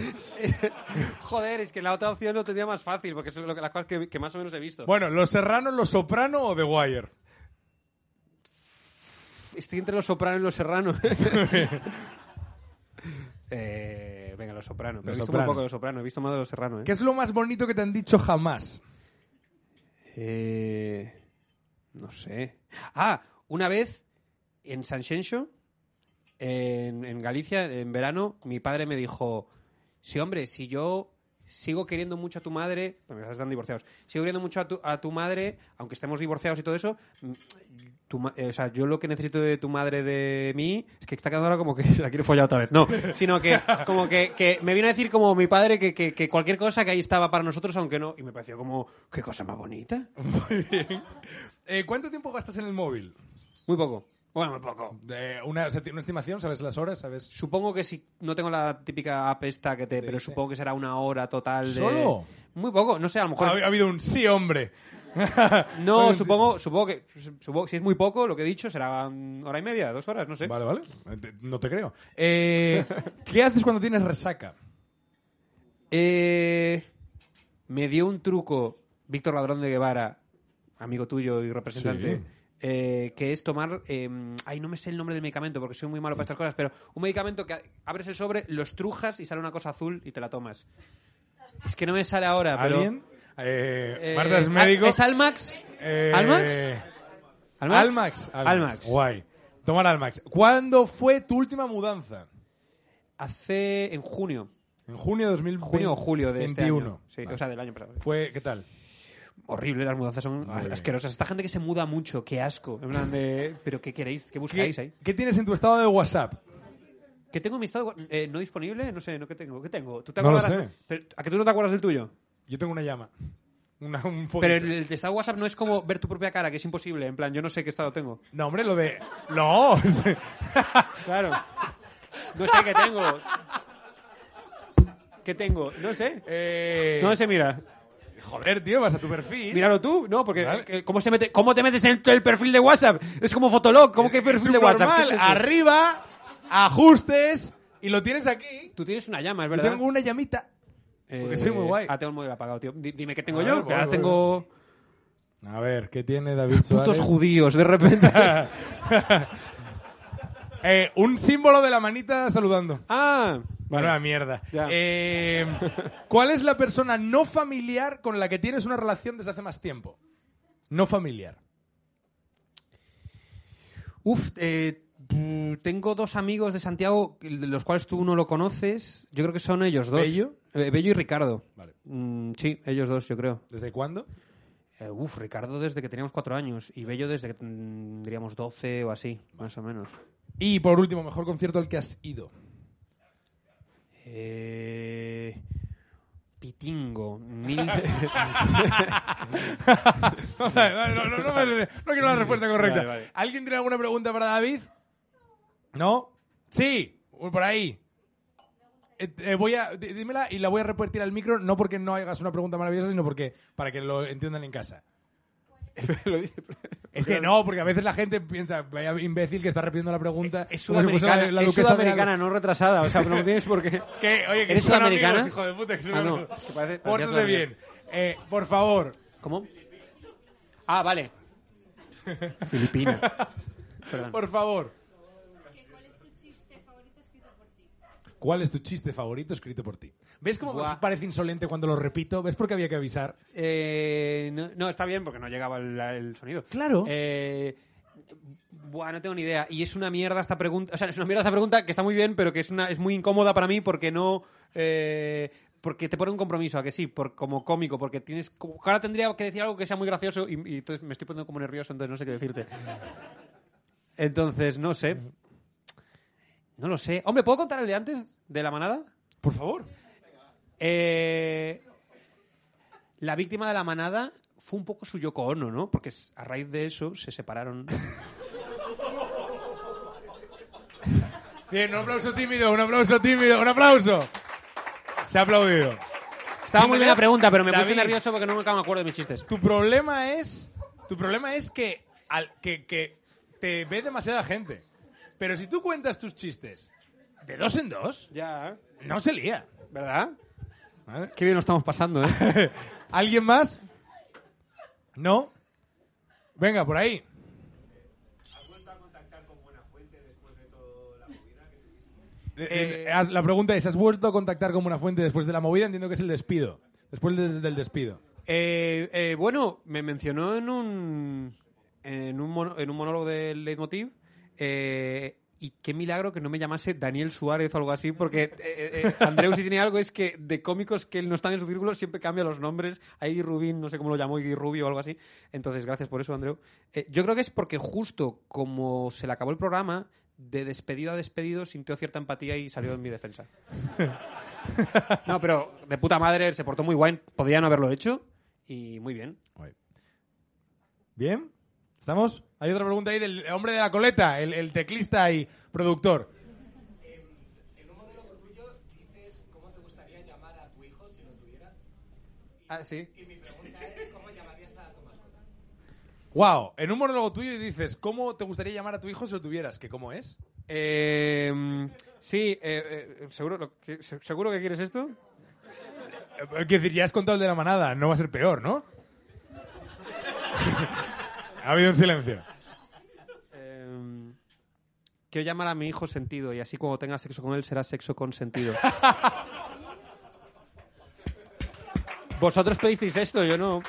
Joder, es que la otra opción lo tenía más fácil, porque es lo que, las cosas que, que más o menos he visto. Bueno, ¿Los Serrano, Los Soprano o The Wire? Estoy entre Los Soprano y Los Serrano. eh, Los Soprano. Pero Los he visto Soprano. muy poco de Los Soprano. He visto más de Los Serrano, ¿eh? ¿Qué es lo más bonito que te han dicho jamás? Eh, no sé. Ah, una vez en San Xenxo, en, en Galicia, en verano, mi padre me dijo, sí, hombre, si yo sigo queriendo mucho a tu madre, están divorciados, sigo queriendo mucho a tu, a tu madre, aunque estemos divorciados y todo eso, tu eh, o sea, yo lo que necesito de tu madre de mí es que está quedando ahora como que se la quiere follar otra vez. No, sino que como que, que me vino a decir como mi padre que, que, que cualquier cosa que ahí estaba para nosotros, aunque no, y me pareció como, qué cosa más bonita. Muy bien. Eh, ¿Cuánto tiempo gastas en el móvil? Muy poco. Bueno, muy poco. Eh, una, o sea, ¿tiene una estimación? ¿Sabes las horas? ¿Sabes? Supongo que si no tengo la típica app esta que te, pero supongo que será una hora total de. ¿Solo? Muy poco, no sé, a lo mejor. Ha, ha habido un sí, hombre. no, Pues, supongo, supongo que supongo si es muy poco, lo que he dicho será una hora y media, dos horas, no sé. Vale, vale. No te creo. Eh, ¿Qué haces cuando tienes resaca? Eh, me dio un truco Víctor Ladrón de Guevara, amigo tuyo y representante, Sí. eh, que es tomar... eh, ay, no me sé el nombre del medicamento porque soy muy malo para estas cosas, pero un medicamento que abres el sobre, lo estrujas y sale una cosa azul y te la tomas. Es que no me sale ahora, pero... Eh, Eh, Marta es ¿Al- médico. ¿Es Almax? Eh, ¿Almax? Almax. ¿Almax? Almax. Almax. Guay. Tomar Almax. ¿Cuándo fue tu última mudanza? Hace... en junio. En junio de 2021. Junio o julio de este 21. año. Sí, Vale. o sea, del año pasado. Fue, ¿qué tal? Horrible, las mudanzas son asquerosas. Esta gente que se muda mucho, qué asco. En plan de, ¿pero qué queréis? ¿Qué ¿Qué, buscáis ahí? qué tienes en tu estado de WhatsApp? ¿Qué tengo en mi estado eh, no disponible? No sé, ¿no qué tengo? ¿Qué tengo? ¿Tú te No lo acuerdas? sé. Pero, ¿A que tú no te acuerdas del tuyo? Yo tengo una llama. Una, un. Pero el, el de estado de WhatsApp no es como ver tu propia cara, que es imposible. En plan, yo no sé qué estado tengo. No, hombre, lo de... No. Claro. No sé qué tengo. ¿Qué tengo? No sé. eh, No se mira. Joder, tío, vas a tu perfil. Míralo tú, ¿no? Porque Vale. ¿cómo, se mete, ¿cómo te metes en el, el perfil de WhatsApp? Es como Fotolog. ¿Cómo que perfil de WhatsApp? ¿Qué Subnormal. es? Arriba, ajustes, y lo tienes aquí. Tú tienes una llama, es Yo verdad. tengo una llamita. Porque soy muy guay. Ah, tengo el móvil apagado, tío. Di- Dime qué tengo yo. que ahora tengo A ver, ¿qué tiene David Suárez? putos judíos, de repente. Eh, un símbolo de la manita saludando. ah, Vale. Una mierda. Ya. Eh, ¿Cuál es la persona no familiar con la que tienes una relación desde hace más tiempo? No familiar. Uf, eh, tengo dos amigos de Santiago, de los cuales tú no lo conoces. Yo creo que son ellos dos. ¿Bello? Eh, Bello y Ricardo. Vale. Mm, sí, ellos dos, yo creo. ¿Desde cuándo? Eh, uf, Ricardo desde que teníamos cuatro años y Bello desde que tendríamos doce o así, más o menos. Y por último, mejor concierto al que has ido. Eh, Pitingo. Mil... No, no, no quiero la respuesta correcta. Vale, vale. ¿Alguien tiene alguna pregunta para David? ¿No? Sí, por ahí. Eh, eh, voy a, dí- dímela y la voy a repartir al micro, no porque no hagas una pregunta maravillosa, sino porque para que lo entiendan en casa. Es que no, porque a veces la gente piensa, vaya imbécil que está repitiendo la pregunta. Es sudamericana, la- la es sudamericana, no retrasada. O sea, no tienes por qué. Que, oye, que ¿Eres sudamericana? amigos, hijo de puta, que Ah, no, que parece- Pórtate bien. Eh, por favor, ¿Cómo? Ah, vale. Filipina. Perdón. por favor. ¿Cuál es tu chiste favorito escrito por ti? ¿Ves cómo Buah. parece insolente cuando lo repito? ¿Ves por qué había que avisar? Eh, no, no, está bien porque no llegaba el, el sonido. Claro. Eh, buah, no tengo ni idea. Y es una mierda esta pregunta. O sea, es una mierda esta pregunta que está muy bien, pero que es, una, es muy incómoda para mí porque no. eh, porque te pone un compromiso, a que sí, por, como cómico, porque tienes. Como, ahora tendría que decir algo que sea muy gracioso y, y entonces me estoy poniendo como nervioso, entonces no sé qué decirte. Entonces, no sé. No lo sé. Hombre, ¿puedo contar el de antes de la manada? Por favor. Eh, la víctima de la manada fue un poco su Yoko Ono, ¿no? Porque a raíz de eso se separaron. Bien, un aplauso tímido, un aplauso tímido, un aplauso. Se ha aplaudido. Estaba Sí, muy bien la pregunta, pero me puse David. nervioso porque nunca me acuerdo de mis chistes. Tu problema es. Tu problema es que, al, que, que te ve demasiada gente. Pero si tú cuentas tus chistes de dos en dos, Ya, no se lía. ¿verdad? ¿vale? Qué bien lo estamos pasando, ¿eh? ¿Alguien más? ¿No? Venga, por ahí. Eh, eh, has- la pregunta es, ¿has vuelto a contactar con una fuente después de la movida? Entiendo que es el despido. Después de- del despido. Eh, eh, bueno, me mencionó en un, en un, mono- en un monólogo del Leitmotiv eh, y qué milagro que no me llamase Daniel Suárez o algo así, porque eh, eh, Andreu si tiene algo es que de cómicos que no están en su círculo siempre cambia los nombres. Ahí Rubín, no sé cómo lo llamó, Iggy Rubio o algo así. Entonces, gracias por eso, Andreu. Eh, yo creo que es porque justo como se le acabó el programa, de despedido a despedido sintió cierta empatía y salió en mi defensa. No, pero de puta madre, se portó muy guay. Podría no haberlo hecho y muy bien. ¿Bien? ¿Estamos? Hay otra pregunta ahí del hombre de la coleta, el, el teclista y productor. Ah, sí. Wow, en un monólogo tuyo dices, ¿cómo te gustaría llamar a tu hijo si lo tuvieras? ¿Que cómo es? Eh, sí, eh, eh, seguro, lo que- se- seguro que quieres esto. Eh, Quiero decir, ya has contado el de la manada, no va a ser peor, ¿no? ha habido un silencio. Eh, quiero llamar a mi hijo sentido y así cuando tenga sexo con él será sexo con sentido. Vosotros pedisteis esto, yo no.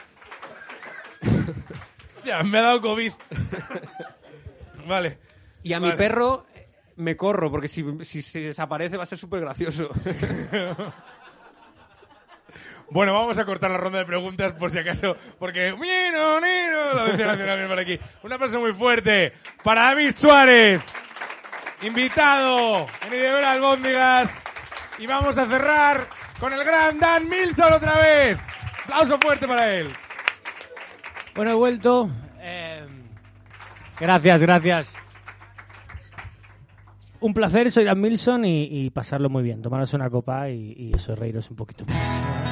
Me ha dado COVID. vale. Y a mi perro me corro, porque si, si, si desaparece va a ser súper gracioso. Bueno, vamos a cortar la ronda de preguntas por si acaso, porque ¡Nino, Nino! La audiencia nacional viene por aquí. Un aplauso muy fuerte para David Suárez, invitado en Ideal Albóndigas. Y vamos a cerrar con el gran Dan Milson otra vez. Aplauso fuerte para él. Bueno, he vuelto. Eh, gracias, gracias. Un placer, soy Dan Milson y, y pasarlo muy bien. Tomaros una copa y, y eso, reíros un poquito más.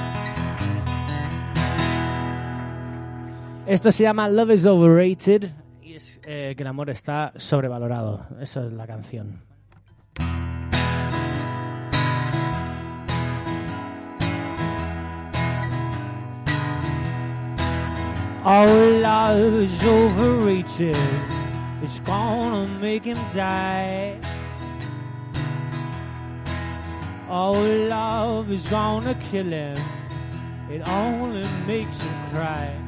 Esto se llama Love is Overrated y es eh, que el amor está sobrevalorado. Eso es la canción. Oh, love is overrated. It's gonna make him die. Oh, love is gonna kill him. It only makes him cry.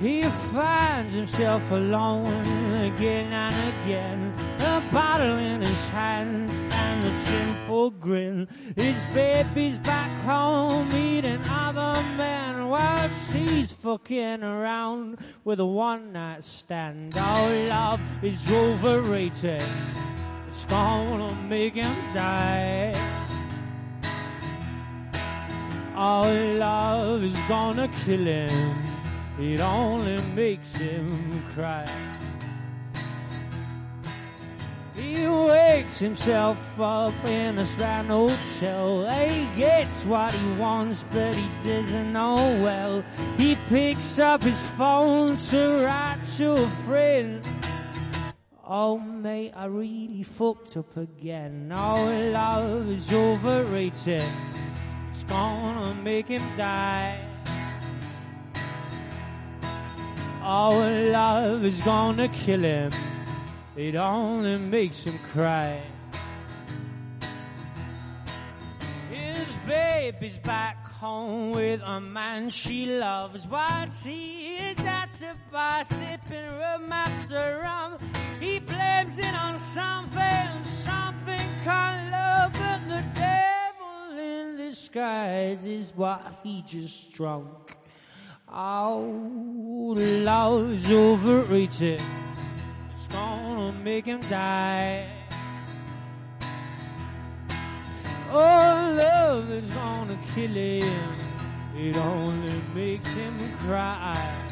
He finds himself alone again and again, a bottle in his hand and a sinful grin. His baby's back home eating other men while she's fucking around with a one night stand. Oh, love is overrated. It's gonna make him die. All love is gonna kill him. It only makes him cry. He wakes himself up in a span hotel. He gets what he wants, but he doesn't know well. He picks up his phone to write to a friend. Oh, mate, I really fucked up again. Oh, love is overrated. It's gonna make him die. Oh, love is gonna kill him. It only makes him cry. His baby's back home with a man she loves. While she is at the bar sipping romance rum. He blames it on something, something called love. But the devil in disguise is what he just drunk. Oh, love's overrated. It's gonna make him die. Oh, love is gonna kill him. It only makes him cry.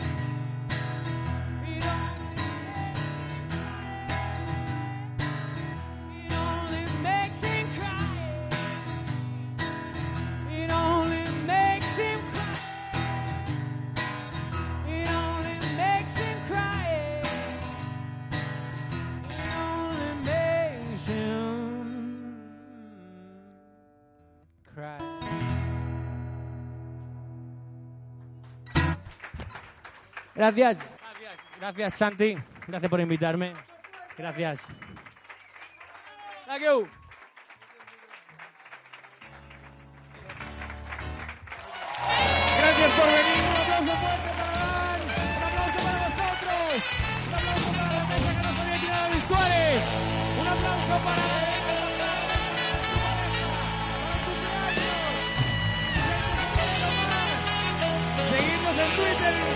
Gracias. Gracias, gracias Santi. Gracias por invitarme. Gracias. Thank you. Gracias por venir. Un aplauso fuerte para Dan. Un aplauso para vosotros. Un aplauso para la mesa que nos había tirado David Suárez. Un aplauso para la Seguidnos en Twitter